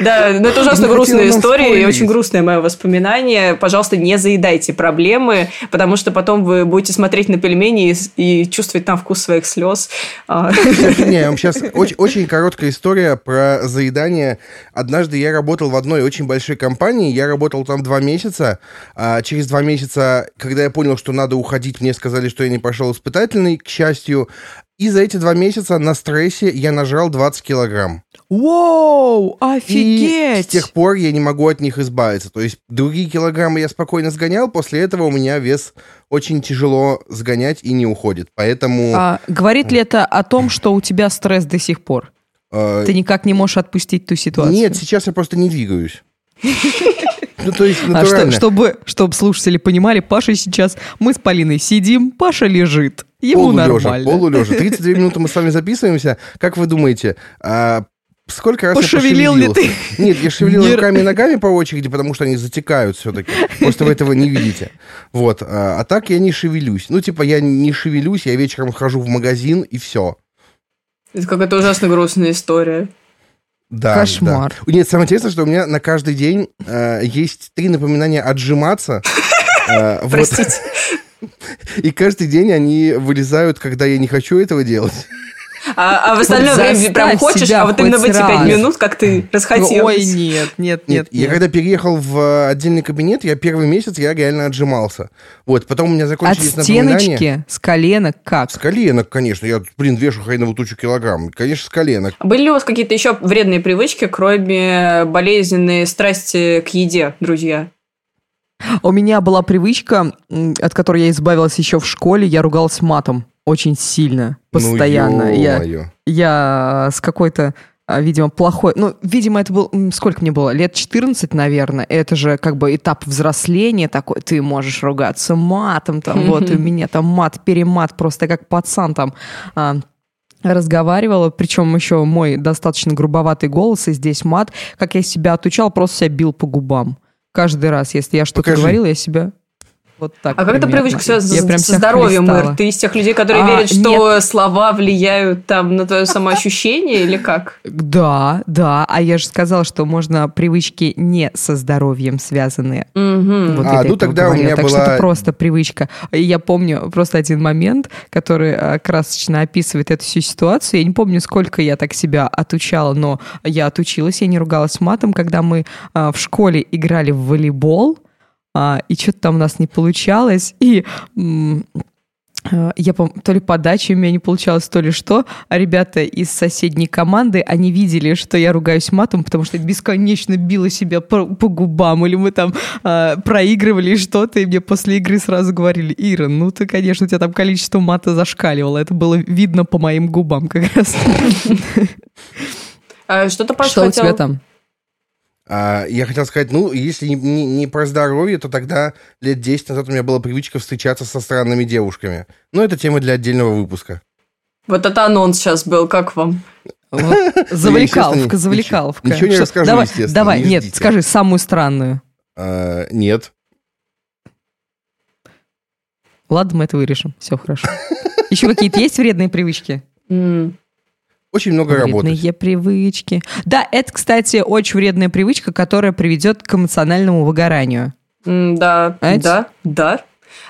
[SPEAKER 2] Да, но это ужасно грустная история и очень грустное мое воспоминание. Пожалуйста, не заедайте проблемы, потому что потом вы будете смотреть на пельмени и, чувствовать там вкус своих слез.
[SPEAKER 3] А. Не, сейчас очень, короткая история про заедание. Однажды я работал в одной очень большой компании, я работал там два месяца. А через два месяца, когда я понял, что надо уходить, мне сказали, что я не прошел испытательный, к счастью. И за эти два месяца на стрессе я нажал 20 килограмм.
[SPEAKER 1] Воу, офигеть!
[SPEAKER 3] И с тех пор я не могу от них избавиться. То есть другие килограммы я спокойно сгонял, после этого у меня вес очень тяжело сгонять и не уходит. Поэтому...
[SPEAKER 1] А, говорит ли это о том, что у тебя стресс до сих пор? А... Ты никак не можешь отпустить ту ситуацию?
[SPEAKER 3] Нет, сейчас я просто не двигаюсь.
[SPEAKER 1] Ну, то есть А что, чтобы, чтобы слушатели понимали, Паша сейчас, мы с Полиной сидим, Паша лежит. Ему полулежа, нормально.
[SPEAKER 3] Полулежа. 32 минуты мы с вами записываемся. Как вы думаете, а, Сколько раз
[SPEAKER 1] Пошевелил
[SPEAKER 3] я
[SPEAKER 1] ли ты?
[SPEAKER 3] Нет, я шевелил Не... руками и ногами по очереди, потому что они затекают все-таки. Просто вы этого не видите. Вот. А, а так я не шевелюсь. Ну, типа, я не шевелюсь, я вечером хожу в магазин, и все.
[SPEAKER 2] Это какая-то ужасно грустная история.
[SPEAKER 3] Да,
[SPEAKER 1] Кошмар.
[SPEAKER 3] Да. Нет, самое интересное, что у меня на каждый день э, есть три напоминания отжиматься.
[SPEAKER 2] Э, Простите.
[SPEAKER 3] И каждый день они вылезают, когда я не хочу этого делать.
[SPEAKER 2] А, а в остальное время прям хочешь, а вот именно в эти пять минут, как ты расхотелось.
[SPEAKER 1] Ой, нет, нет, нет, нет.
[SPEAKER 3] Я когда переехал в отдельный кабинет, я первый месяц я реально отжимался. Вот, потом у меня закончились
[SPEAKER 1] От стеночки, с коленок как?
[SPEAKER 3] С коленок, конечно. Я, блин, вешу хреновую тучу килограмм. Конечно, с коленок.
[SPEAKER 2] Были ли у вас какие-то еще вредные привычки, кроме болезненной страсти к еде, друзья?
[SPEAKER 1] У меня была привычка, от которой я избавилась еще в школе, я ругалась матом очень сильно, ну, постоянно. Ну, я, я с какой-то а, видимо, плохой... Ну, видимо, это был... Сколько мне было? Лет 14, наверное. Это же как бы этап взросления такой. Ты можешь ругаться матом, там, вот, у меня там мат, перемат, просто как пацан там а, разговаривала, причем еще мой достаточно грубоватый голос, и здесь мат. Как я себя отучал, просто себя бил по губам. Каждый раз, если я что-то говорила, я себя вот так.
[SPEAKER 2] А как эта привычка связана со здоровьем, Ир? Ты из тех людей, которые а, верят, что нет. слова влияют там на твое самоощущение или как?
[SPEAKER 1] Да, да. А я же сказала, что можно привычки не со здоровьем связанные.
[SPEAKER 2] Угу.
[SPEAKER 3] Вот а, ну тогда говорила. у меня
[SPEAKER 1] так
[SPEAKER 3] была...
[SPEAKER 1] что это просто привычка. Я помню просто один момент, который а, красочно описывает эту всю ситуацию. Я не помню, сколько я так себя отучала, но я отучилась, я не ругалась матом, когда мы а, в школе играли в волейбол а, и что-то там у нас не получалось, и а, я помню, то ли подача у меня не получалось, то ли что. А ребята из соседней команды, они видели, что я ругаюсь матом, потому что я бесконечно била себя по, по губам, или мы там э, проигрывали что-то, и мне после игры сразу говорили, Ира, ну ты, конечно, у тебя там количество мата зашкаливало. Это было видно по моим губам как раз.
[SPEAKER 2] А что-то
[SPEAKER 1] Что у тебя там?
[SPEAKER 3] А, я хотел сказать, ну, если не, не, не про здоровье, то тогда лет 10 назад у меня была привычка встречаться со странными девушками. Но это тема для отдельного выпуска.
[SPEAKER 2] Вот это анонс сейчас был, как вам?
[SPEAKER 1] Завлекаловка, завлекаловка.
[SPEAKER 3] Ничего не расскажу,
[SPEAKER 1] давай,
[SPEAKER 3] естественно.
[SPEAKER 1] Давай, нет, скажи самую странную.
[SPEAKER 3] А, нет.
[SPEAKER 1] Ладно, мы это вырежем. Все хорошо. Еще какие-то есть вредные привычки?
[SPEAKER 3] Очень много
[SPEAKER 1] вредные работать. Вредные привычки. Да, это, кстати, очень вредная привычка, которая приведет к эмоциональному выгоранию.
[SPEAKER 2] Mm, да, Знаете? да, да.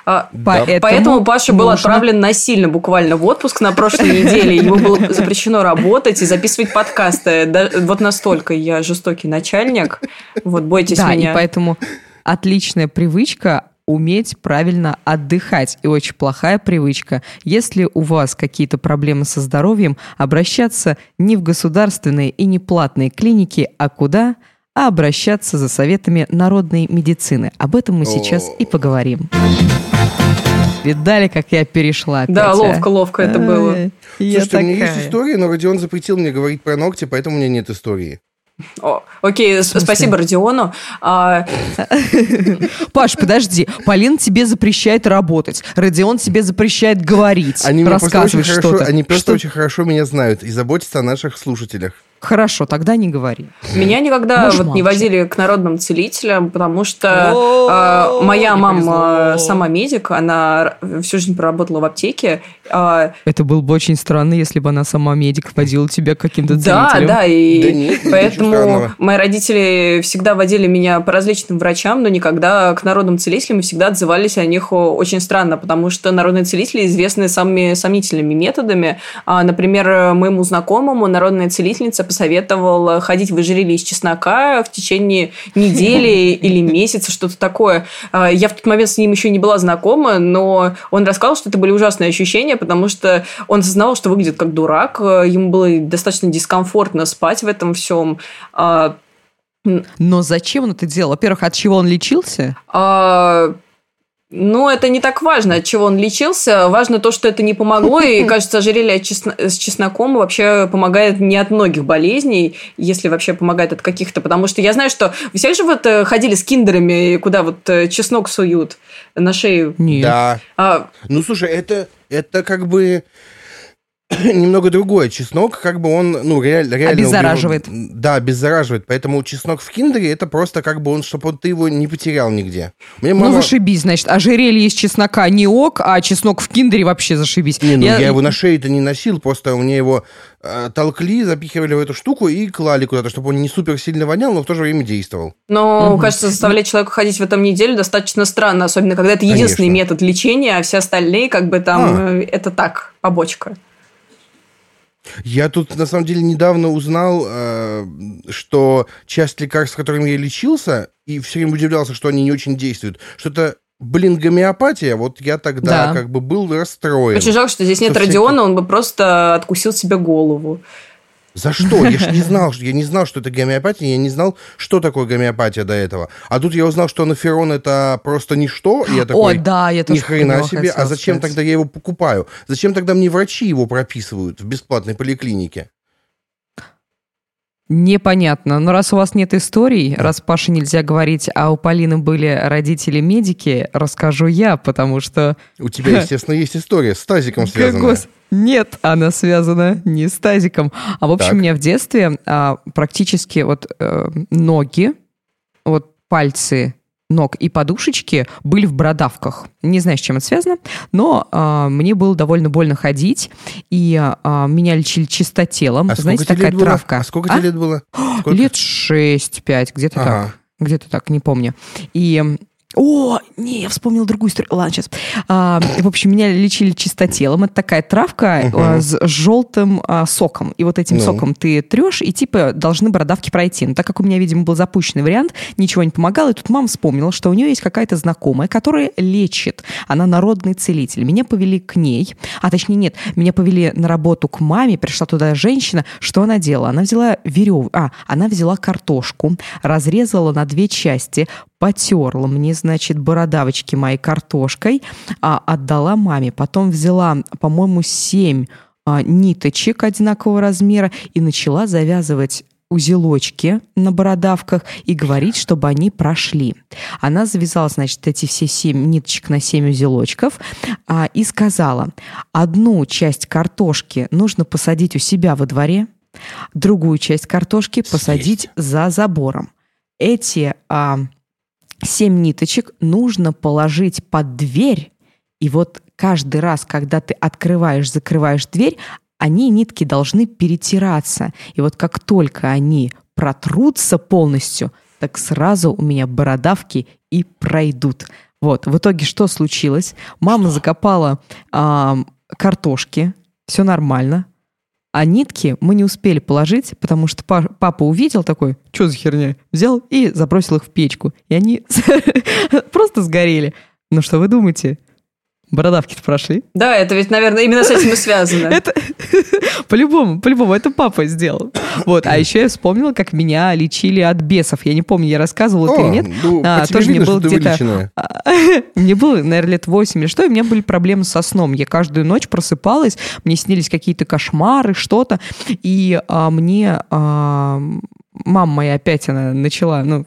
[SPEAKER 2] А, поэтому, поэтому Паша был отправлен насильно буквально в отпуск на прошлой неделе. Ему было запрещено работать и записывать подкасты. Да, вот настолько я жестокий начальник. Вот бойтесь
[SPEAKER 1] да,
[SPEAKER 2] меня.
[SPEAKER 1] и поэтому отличная привычка уметь правильно отдыхать. И очень плохая привычка. Если у вас какие-то проблемы со здоровьем, обращаться не в государственные и не платные клиники, а куда? А обращаться за советами народной медицины. Об этом мы сейчас и поговорим. Видали, как я перешла? Опять,
[SPEAKER 2] да, ловко, ловко это было.
[SPEAKER 3] Слушайте, у меня есть история, но Родион запретил мне говорить про ногти, поэтому у меня нет истории.
[SPEAKER 2] О, окей, спасибо Родиону. А...
[SPEAKER 1] Паш, подожди. Полин тебе запрещает работать. Родион тебе запрещает говорить,
[SPEAKER 3] они
[SPEAKER 1] рассказывать что-то.
[SPEAKER 3] Они просто что? очень хорошо меня знают и заботятся о наших слушателях.
[SPEAKER 1] Хорошо, тогда не говори.
[SPEAKER 2] Меня никогда Можешь вот не возили к народным целителям, потому что э, моя мама сама медик, она всю жизнь проработала в аптеке.
[SPEAKER 1] Э, Это было бы очень странно, если бы она сама медик водила тебя к каким-то
[SPEAKER 2] целителям.
[SPEAKER 1] Да,
[SPEAKER 2] да, и да нет, поэтому мои родители всегда водили меня по различным врачам, но никогда к народным целителям и всегда отзывались о них очень странно, потому что народные целители известны самыми сомнительными методами. Например, моему знакомому народная целительница посоветовал ходить в ожерелье из чеснока в течение недели или месяца, что-то такое. А, я в тот момент с ним еще не была знакома, но он рассказал, что это были ужасные ощущения, потому что он осознавал, что выглядит как дурак, ему было достаточно дискомфортно спать в этом всем. А,
[SPEAKER 1] но зачем он это делал? Во-первых, от чего он лечился?
[SPEAKER 2] А, ну, это не так важно, от чего он лечился. Важно то, что это не помогло. И, кажется, ожерелье с чесноком вообще помогает не от многих болезней, если вообще помогает от каких-то. Потому что я знаю, что вы все же вот э, ходили с киндерами, куда вот э, чеснок суют на шею.
[SPEAKER 3] Нет. Да. А... Ну, слушай, это, это как бы... немного другое. Чеснок, как бы он, ну, реаль, реально...
[SPEAKER 1] Обеззараживает.
[SPEAKER 3] Убил, да, обеззараживает. Поэтому чеснок в киндере, это просто как бы он, чтобы он, ты его не потерял нигде.
[SPEAKER 1] Мне мама... Ну, зашибись, значит. Ожерелье из чеснока не ок, а чеснок в киндере вообще зашибись.
[SPEAKER 3] Не, ну, я, я его на шее-то не носил, просто у меня его э, толкли, запихивали в эту штуку и клали куда-то, чтобы он не супер сильно вонял, но в то же время действовал.
[SPEAKER 2] Но, угу. кажется, заставлять человека ходить в этом неделю достаточно странно, особенно когда это единственный Конечно. метод лечения, а все остальные как бы там а. Э, это так, побочка.
[SPEAKER 3] Я тут, на самом деле, недавно узнал, э, что часть лекарств, которыми я лечился, и все время удивлялся, что они не очень действуют, что это Блин, гомеопатия, вот я тогда да. как бы был расстроен.
[SPEAKER 2] Очень жалко, что здесь нет Родиона, он бы просто откусил себе голову.
[SPEAKER 3] За что? Я же не знал, я не знал, что это гомеопатия, я не знал, что такое гомеопатия до этого. А тут я узнал, что анаферон это просто ничто, и я такой,
[SPEAKER 1] О, да, я
[SPEAKER 3] ни хрена себе, а зачем сказать. тогда я его покупаю? Зачем тогда мне врачи его прописывают в бесплатной поликлинике?
[SPEAKER 1] Непонятно. Но раз у вас нет историй, раз Паше нельзя говорить, а у Полины были родители-медики, расскажу я, потому что...
[SPEAKER 3] У тебя, естественно, есть история с тазиком связанная.
[SPEAKER 1] Нет, она связана не с тазиком. А в общем, так. у меня в детстве а, практически вот э, ноги, вот пальцы ног и подушечки были в бородавках. Не знаю, с чем это связано, но а, мне было довольно больно ходить, и а, меня лечили чистотелом. А Знаете, такая травка. Было?
[SPEAKER 3] А сколько а? тебе лет было? Сколько?
[SPEAKER 1] Лет 6-5, где-то ага. так. Где-то так, не помню. И о, не, я вспомнил другую историю. Ладно, сейчас. А, в общем, меня лечили чистотелом. Это такая травка uh-huh. с желтым а, соком. И вот этим ну. соком ты трешь, и типа должны бородавки пройти. Но так как у меня, видимо, был запущенный вариант, ничего не помогало. И тут мама вспомнила, что у нее есть какая-то знакомая, которая лечит. Она народный целитель. Меня повели к ней. А точнее, нет, меня повели на работу к маме. Пришла туда женщина. Что она делала? Она взяла верев... А, она взяла картошку, разрезала на две части, потерла мне, значит, бородавочки моей картошкой, а отдала маме. Потом взяла, по-моему, семь а, ниточек одинакового размера и начала завязывать узелочки на бородавках и говорить, чтобы они прошли. Она завязала, значит, эти все семь ниточек на семь узелочков а, и сказала, одну часть картошки нужно посадить у себя во дворе, другую часть картошки посадить за забором. Эти а, семь ниточек нужно положить под дверь, и вот каждый раз, когда ты открываешь, закрываешь дверь, они, нитки, должны перетираться. И вот как только они протрутся полностью, так сразу у меня бородавки и пройдут. Вот, в итоге что случилось? Мама что? закопала э, картошки, все нормально, а нитки мы не успели положить, потому что папа увидел такой, что за херня, взял и забросил их в печку. И они просто сгорели. Ну что вы думаете? Бородавки-то прошли.
[SPEAKER 2] Да, это ведь, наверное, именно с этим и связано.
[SPEAKER 1] Это по-любому, по-любому, это папа сделал. Вот, а еще я вспомнила, как меня лечили от бесов. Я не помню, я рассказывала это или нет.
[SPEAKER 3] Ну, а, тоже мне было где-то...
[SPEAKER 1] Мне было, наверное, лет 8 или что, и у меня были проблемы со сном. Я каждую ночь просыпалась, мне снились какие-то кошмары, что-то, и а, мне а, мама моя опять она начала, ну,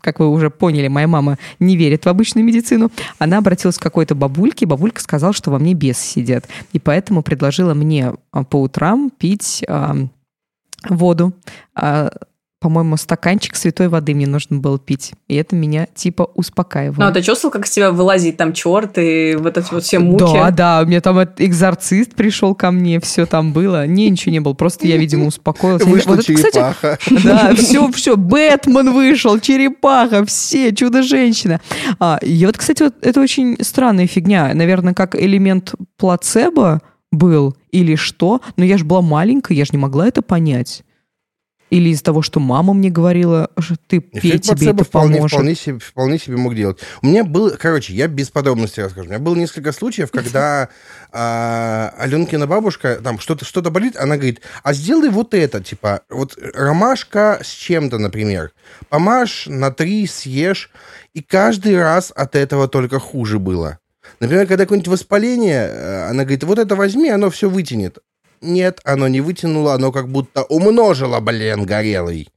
[SPEAKER 1] как вы уже поняли, моя мама не верит в обычную медицину. Она обратилась к какой-то бабульке, бабулька сказала, что во мне бесы сидят. И поэтому предложила мне а, по утрам пить э, воду. По-моему, стаканчик святой воды мне нужно было пить. И это меня типа успокаивало.
[SPEAKER 2] Ну, а ты чувствовал, как с тебя вылазит там черт и вот эти вот все муки?
[SPEAKER 1] Да, да, у меня там экзорцист пришел ко мне, все там было. Не, ничего не было, просто я, видимо, успокоилась.
[SPEAKER 3] Вышла вот черепаха.
[SPEAKER 1] кстати, да, все, все, Бэтмен вышел, черепаха, все, чудо-женщина. А, и вот, кстати, вот это очень странная фигня. Наверное, как элемент плацебо был или что, но я же была маленькая, я же не могла это понять. Или из-за того, что мама мне говорила, что ты пей, тебе это
[SPEAKER 3] вполне,
[SPEAKER 1] поможет.
[SPEAKER 3] Вполне себе, вполне себе мог делать. У меня был, короче, я без подробностей расскажу. У меня было несколько случаев, когда а, Аленкина бабушка, там что-то что болит, она говорит, а сделай вот это, типа, вот ромашка с чем-то, например. Помажь, на три съешь, и каждый раз от этого только хуже было. Например, когда какое-нибудь воспаление, э, она говорит, вот это возьми, оно все вытянет. Нет, оно не вытянуло, оно как будто умножило, блин, горелый.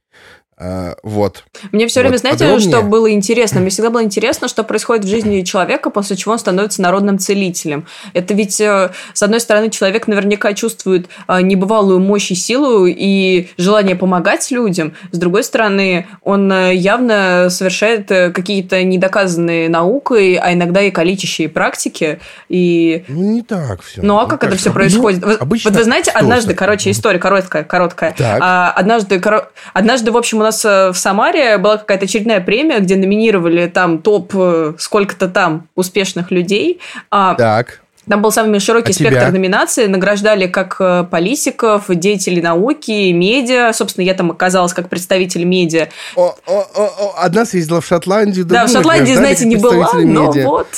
[SPEAKER 3] Uh, вот.
[SPEAKER 2] Мне все вот. время, знаете, Подробнее? что было интересно? Мне всегда было интересно, что происходит в жизни человека, после чего он становится народным целителем. Это ведь, э, с одной стороны, человек наверняка чувствует э, небывалую мощь и силу и желание помогать людям. С другой стороны, он э, явно совершает какие-то недоказанные наукой, а иногда и калечащие практики. И...
[SPEAKER 3] Ну, не так все.
[SPEAKER 2] Ну, а как это все происходит? Ну, обычно... Вот вы знаете, однажды, короче, история короткая, короткая. Так. А, однажды, коро... однажды, в общем, нас э, в Самаре была какая-то очередная премия, где номинировали там топ э, сколько-то там успешных людей.
[SPEAKER 3] А так.
[SPEAKER 2] Там был самый широкий а спектр тебя? номинаций. Награждали как э, политиков, деятелей науки, медиа. Собственно, я там оказалась как представитель медиа.
[SPEAKER 3] О, о, о, одна съездила в Шотландию.
[SPEAKER 2] Да, в Шотландии, знаете, не была, но вот.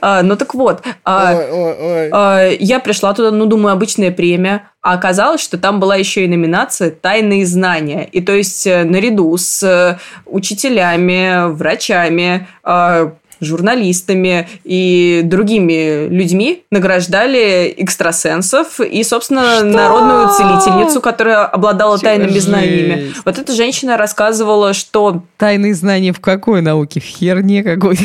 [SPEAKER 2] А, ну так вот. А, ой, ой, ой. А, я пришла туда, ну, думаю, обычная премия. А оказалось, что там была еще и номинация «Тайные знания». И то есть э, наряду с э, учителями, врачами, журналистами и другими людьми награждали экстрасенсов и, собственно, Что? народную целительницу, которая обладала Чё тайными жесть. знаниями. Вот эта женщина рассказывала, что...
[SPEAKER 1] Тайные знания в какой науке? В херне какой-то?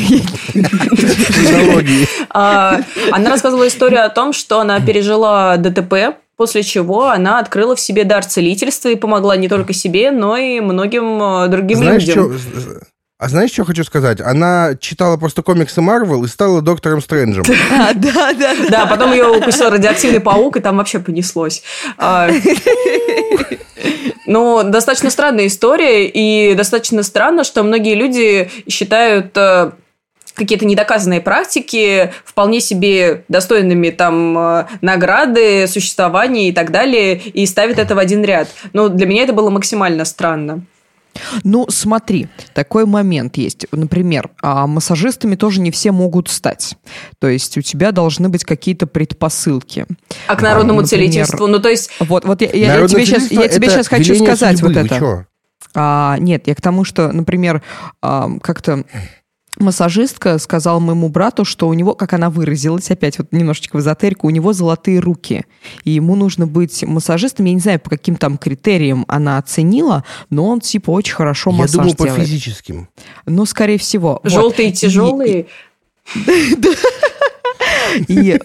[SPEAKER 2] А, она рассказывала историю о том, что она пережила ДТП, после чего она открыла в себе дар целительства и помогла не только себе, но и многим э, другим Знаешь, людям. Что,
[SPEAKER 3] а знаешь, что хочу сказать? Она читала просто комиксы Марвел и стала доктором Стрэнджем.
[SPEAKER 2] Да, да, да. Да, потом ее укусил радиоактивный паук, и там вообще понеслось. А, ну, достаточно странная история, и достаточно странно, что многие люди считают э, какие-то недоказанные практики вполне себе достойными там э, награды, существования и так далее, и ставят это в один ряд. Но для меня это было максимально странно.
[SPEAKER 1] Ну, смотри, такой момент есть. Например, а массажистами тоже не все могут стать. То есть у тебя должны быть какие-то предпосылки.
[SPEAKER 2] А к народному а, например, целительству? Ну, то есть...
[SPEAKER 1] Вот, вот я, я, я тебе сейчас, я тебе сейчас хочу сказать судьбы, вот это. А, нет, я к тому, что, например, а, как-то массажистка сказала моему брату, что у него, как она выразилась, опять вот немножечко в эзотерику, у него золотые руки. И ему нужно быть массажистом. Я не знаю, по каким там критериям она оценила, но он типа очень хорошо массаж Я думаю,
[SPEAKER 3] по физическим.
[SPEAKER 1] Ну, скорее всего.
[SPEAKER 2] Желтые, вот. тяжелые.
[SPEAKER 1] И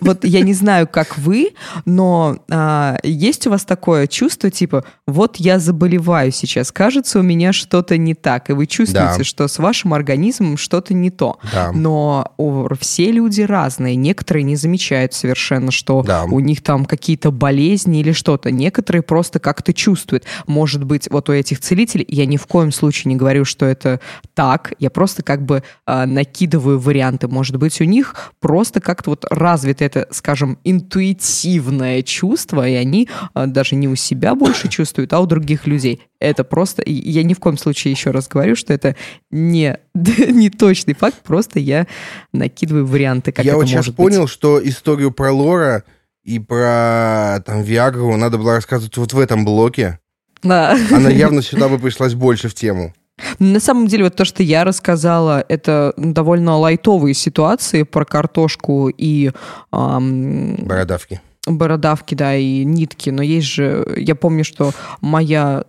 [SPEAKER 1] вот я не знаю, как вы, но а, есть у вас такое чувство, типа, вот я заболеваю сейчас, кажется, у меня что-то не так, и вы чувствуете, да. что с вашим организмом что-то не то. Да. Но о, все люди разные, некоторые не замечают совершенно, что да. у них там какие-то болезни или что-то. Некоторые просто как-то чувствуют. Может быть, вот у этих целителей, я ни в коем случае не говорю, что это так, я просто как бы а, накидываю варианты. Может быть, у них просто как-то вот развито это, скажем, интуитивное чувство, и они а, даже не у себя больше чувствуют, а у других людей. Это просто, я ни в коем случае еще раз говорю, что это не, не точный факт, просто я накидываю варианты, как
[SPEAKER 3] я
[SPEAKER 1] это
[SPEAKER 3] вот сейчас
[SPEAKER 1] быть.
[SPEAKER 3] понял, что историю про Лора и про там Виагру надо было рассказывать вот в этом блоке. Да. Она явно сюда бы пришлась больше в тему.
[SPEAKER 1] На самом деле, вот то, что я рассказала, это довольно лайтовые ситуации про картошку и...
[SPEAKER 3] Эм, бородавки.
[SPEAKER 1] Бородавки, да, и нитки. Но есть же... Я помню, что моя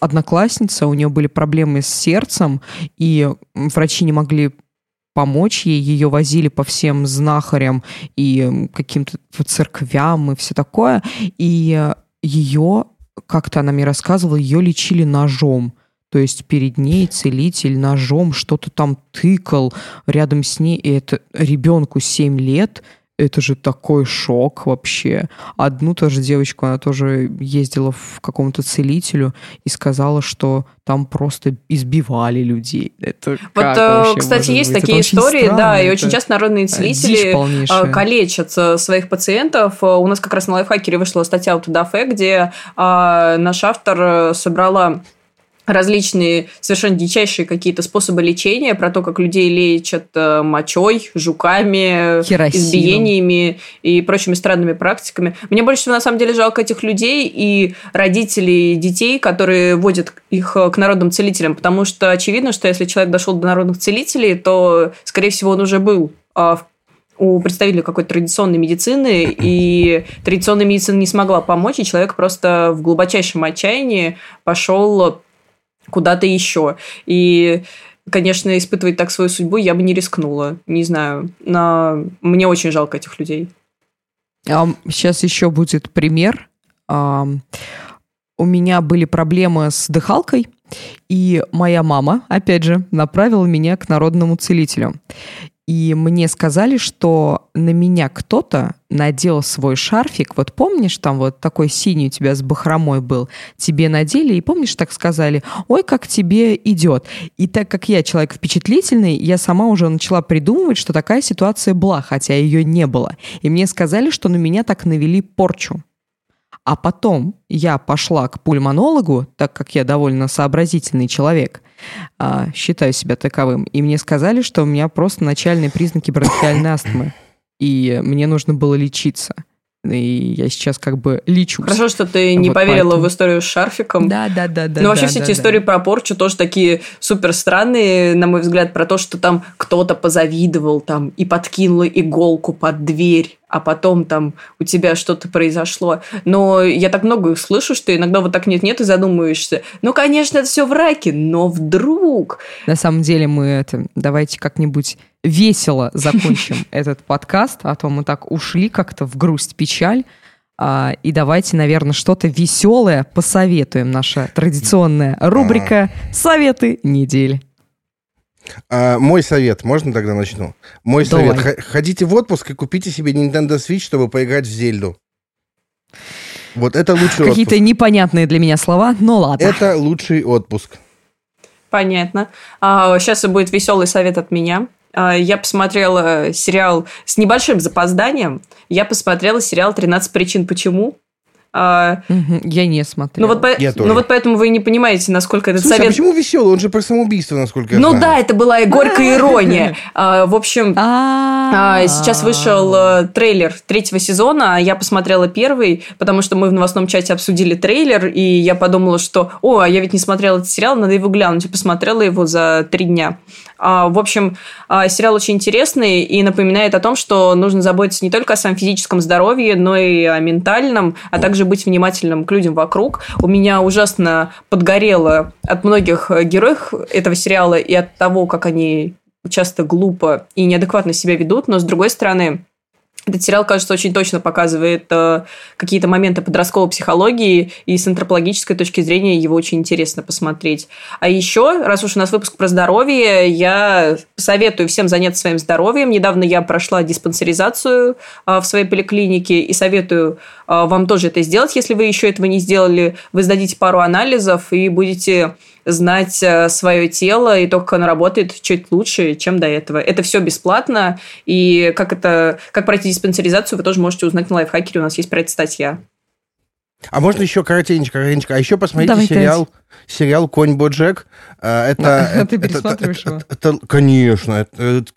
[SPEAKER 1] одноклассница, у нее были проблемы с сердцем, и врачи не могли помочь ей, ее возили по всем знахарям и каким-то церквям и все такое, и ее, как-то она мне рассказывала, ее лечили ножом. То есть перед ней целитель ножом что-то там тыкал рядом с ней, и это ребенку 7 лет, это же такой шок вообще. Одну тоже девочку, она тоже ездила в какому-то целителю и сказала, что там просто избивали людей. Это
[SPEAKER 2] вот, э, кстати, есть быть? такие истории, странно, да, и очень часто народные целители э, калечат своих пациентов. У нас как раз на лайфхакере вышла статья от Удафе, где наш автор собрала различные совершенно дичайшие какие-то способы лечения, про то, как людей лечат э, мочой, жуками, Хиросимом. избиениями и прочими странными практиками. Мне больше всего на самом деле жалко этих людей и родителей детей, которые водят их к народным целителям, потому что очевидно, что если человек дошел до народных целителей, то, скорее всего, он уже был а, у представителей какой-то традиционной медицины, и традиционная медицина не смогла помочь, и человек просто в глубочайшем отчаянии пошел куда-то еще. И конечно, испытывать так свою судьбу я бы не рискнула. Не знаю. Но мне очень жалко этих людей.
[SPEAKER 1] Сейчас еще будет пример. У меня были проблемы с дыхалкой, и моя мама, опять же, направила меня к народному целителю. И мне сказали, что на меня кто-то надел свой шарфик. Вот помнишь, там вот такой синий у тебя с бахромой был. Тебе надели, и помнишь, так сказали, ой, как тебе идет. И так как я человек впечатлительный, я сама уже начала придумывать, что такая ситуация была, хотя ее не было. И мне сказали, что на меня так навели порчу. А потом я пошла к пульмонологу, так как я довольно сообразительный человек, а, считаю себя таковым, и мне сказали, что у меня просто начальные признаки бронхиальной астмы, и мне нужно было лечиться и я сейчас как бы лечусь.
[SPEAKER 2] Хорошо, что ты не вот поверила поэтому... в историю с шарфиком.
[SPEAKER 1] Да, да, да, да.
[SPEAKER 2] Но вообще
[SPEAKER 1] да,
[SPEAKER 2] все
[SPEAKER 1] да,
[SPEAKER 2] эти
[SPEAKER 1] да.
[SPEAKER 2] истории про порчу тоже такие супер странные, на мой взгляд, про то, что там кто-то позавидовал там и подкинул иголку под дверь, а потом там у тебя что-то произошло. Но я так много их слышу, что иногда вот так нет-нет и задумываешься. Ну, конечно, это все враки, но вдруг...
[SPEAKER 1] На самом деле мы это... Давайте как-нибудь весело закончим этот подкаст, а то мы так ушли как-то в грусть, печаль. А, и давайте, наверное, что-то веселое посоветуем. Наша традиционная рубрика «Советы недели».
[SPEAKER 3] А, мой совет, можно тогда начну? Мой Давай. совет, ходите в отпуск и купите себе Nintendo Switch, чтобы поиграть в Зельду. Вот это лучший
[SPEAKER 1] Какие-то
[SPEAKER 3] отпуск.
[SPEAKER 1] непонятные для меня слова, но ладно.
[SPEAKER 3] Это лучший отпуск.
[SPEAKER 2] Понятно. А, сейчас будет веселый совет от меня. А, я посмотрела сериал с небольшим запозданием. Я посмотрела сериал «13 причин почему».
[SPEAKER 1] А, я не смотрела.
[SPEAKER 2] Ну вот, по...
[SPEAKER 3] я
[SPEAKER 2] ну вот поэтому вы не понимаете, насколько этот
[SPEAKER 3] Слушай, а
[SPEAKER 2] совет...
[SPEAKER 3] а почему веселый? Он же про самоубийство, насколько я
[SPEAKER 2] ну,
[SPEAKER 3] знаю.
[SPEAKER 2] Ну да, это была и горькая ирония. А, в общем, а, сейчас вышел э, трейлер третьего сезона, а я посмотрела первый, потому что мы в новостном чате обсудили трейлер, и я подумала, что, о, а я ведь не смотрела этот сериал, надо его глянуть. И посмотрела его за три дня. В общем, сериал очень интересный и напоминает о том, что нужно заботиться не только о своем физическом здоровье, но и о ментальном, а также быть внимательным к людям вокруг. У меня ужасно подгорело от многих героев этого сериала и от того, как они часто глупо и неадекватно себя ведут, но с другой стороны, этот сериал, кажется, очень точно показывает э, какие-то моменты подростковой психологии, и с антропологической точки зрения его очень интересно посмотреть. А еще, раз уж у нас выпуск про здоровье, я советую всем заняться своим здоровьем. Недавно я прошла диспансеризацию э, в своей поликлинике, и советую э, вам тоже это сделать. Если вы еще этого не сделали, вы сдадите пару анализов и будете знать э, свое тело и то, как оно работает, чуть лучше, чем до этого. Это все бесплатно, и как, это, как пройти диспансеризацию, вы тоже можете узнать на лайфхакере, у нас есть про это статья.
[SPEAKER 3] А можно еще коротенько, коротенько. А еще посмотрите Давай сериал, сериал «Конь Боджек». А, это,
[SPEAKER 1] Ты пересматриваешь его?
[SPEAKER 3] Это, конечно.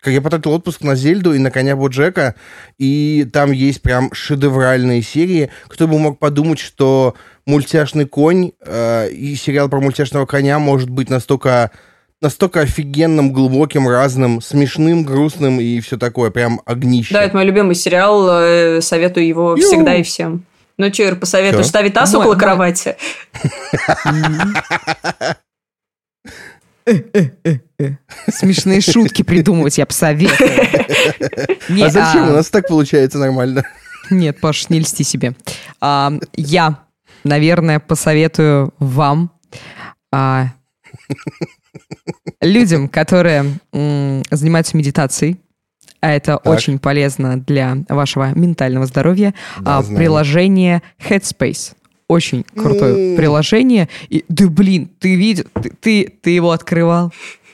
[SPEAKER 3] я потратил отпуск на Зельду и на «Коня Боджека», и там есть прям шедевральные серии. Кто бы мог подумать, что мультяшный конь э, и сериал про мультяшного коня может быть настолько настолько офигенным, глубоким, разным, смешным, грустным и все такое, прям огнище.
[SPEAKER 2] Да, это мой любимый сериал, э, советую его Ю. всегда и всем. Ну, что, Ир, посоветуешь ставить таз около кровати?
[SPEAKER 1] Смешные шутки придумывать я посоветую.
[SPEAKER 3] А зачем? У нас так получается нормально.
[SPEAKER 1] Нет, Паш, не льсти себе. Я наверное, посоветую вам, а, людям, которые занимаются медитацией, а это так. очень полезно для вашего ментального здоровья, да, а, приложение Headspace. Очень крутое mm. приложение. И, да блин, ты видел, ты, ты, ты его открывал?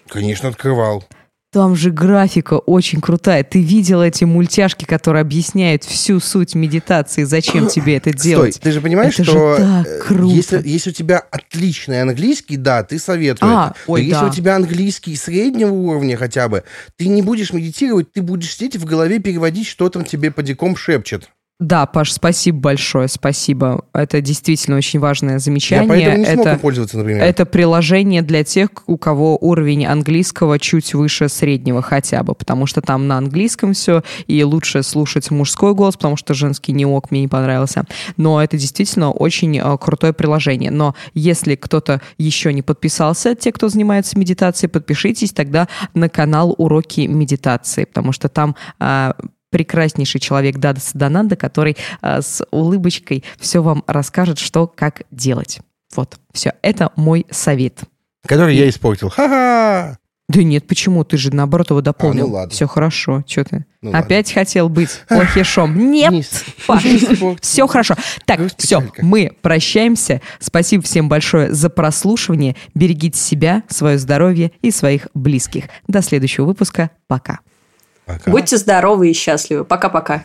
[SPEAKER 3] Конечно, открывал.
[SPEAKER 1] Там же графика очень крутая. Ты видел эти мультяшки, которые объясняют всю суть медитации, зачем тебе это делать?
[SPEAKER 3] Стой, ты же понимаешь,
[SPEAKER 1] это
[SPEAKER 3] что
[SPEAKER 1] же так э, круто.
[SPEAKER 3] Если, если у тебя отличный английский, да, ты советуешь. А, ой, если да. у тебя английский среднего уровня хотя бы, ты не будешь медитировать, ты будешь сидеть в голове переводить, что там тебе по диком шепчет.
[SPEAKER 1] Да, Паш, спасибо большое, спасибо. Это действительно очень важное замечание. Я
[SPEAKER 3] поэтому не
[SPEAKER 1] это,
[SPEAKER 3] смог пользоваться, например.
[SPEAKER 1] Это приложение для тех, у кого уровень английского чуть выше среднего хотя бы, потому что там на английском все, и лучше слушать мужской голос, потому что женский не ок, мне не понравился. Но это действительно очень э, крутое приложение. Но если кто-то еще не подписался, те, кто занимается медитацией, подпишитесь тогда на канал «Уроки медитации», потому что там э, прекраснейший человек Дада Садананда, который э, с улыбочкой все вам расскажет, что, как делать. Вот, все, это мой совет.
[SPEAKER 3] Который И... я испортил. Ха-ха!
[SPEAKER 1] Да нет, почему? Ты же наоборот его дополнил. А, ну ладно. Все хорошо. Что ты? Ну, Опять ладно. хотел быть плохишом. Нет, Паш, все хорошо. Так, все, мы прощаемся. Спасибо всем большое за прослушивание. Берегите себя, свое здоровье и своих близких. До следующего выпуска. Пока.
[SPEAKER 2] Пока. Будьте здоровы и счастливы. Пока-пока.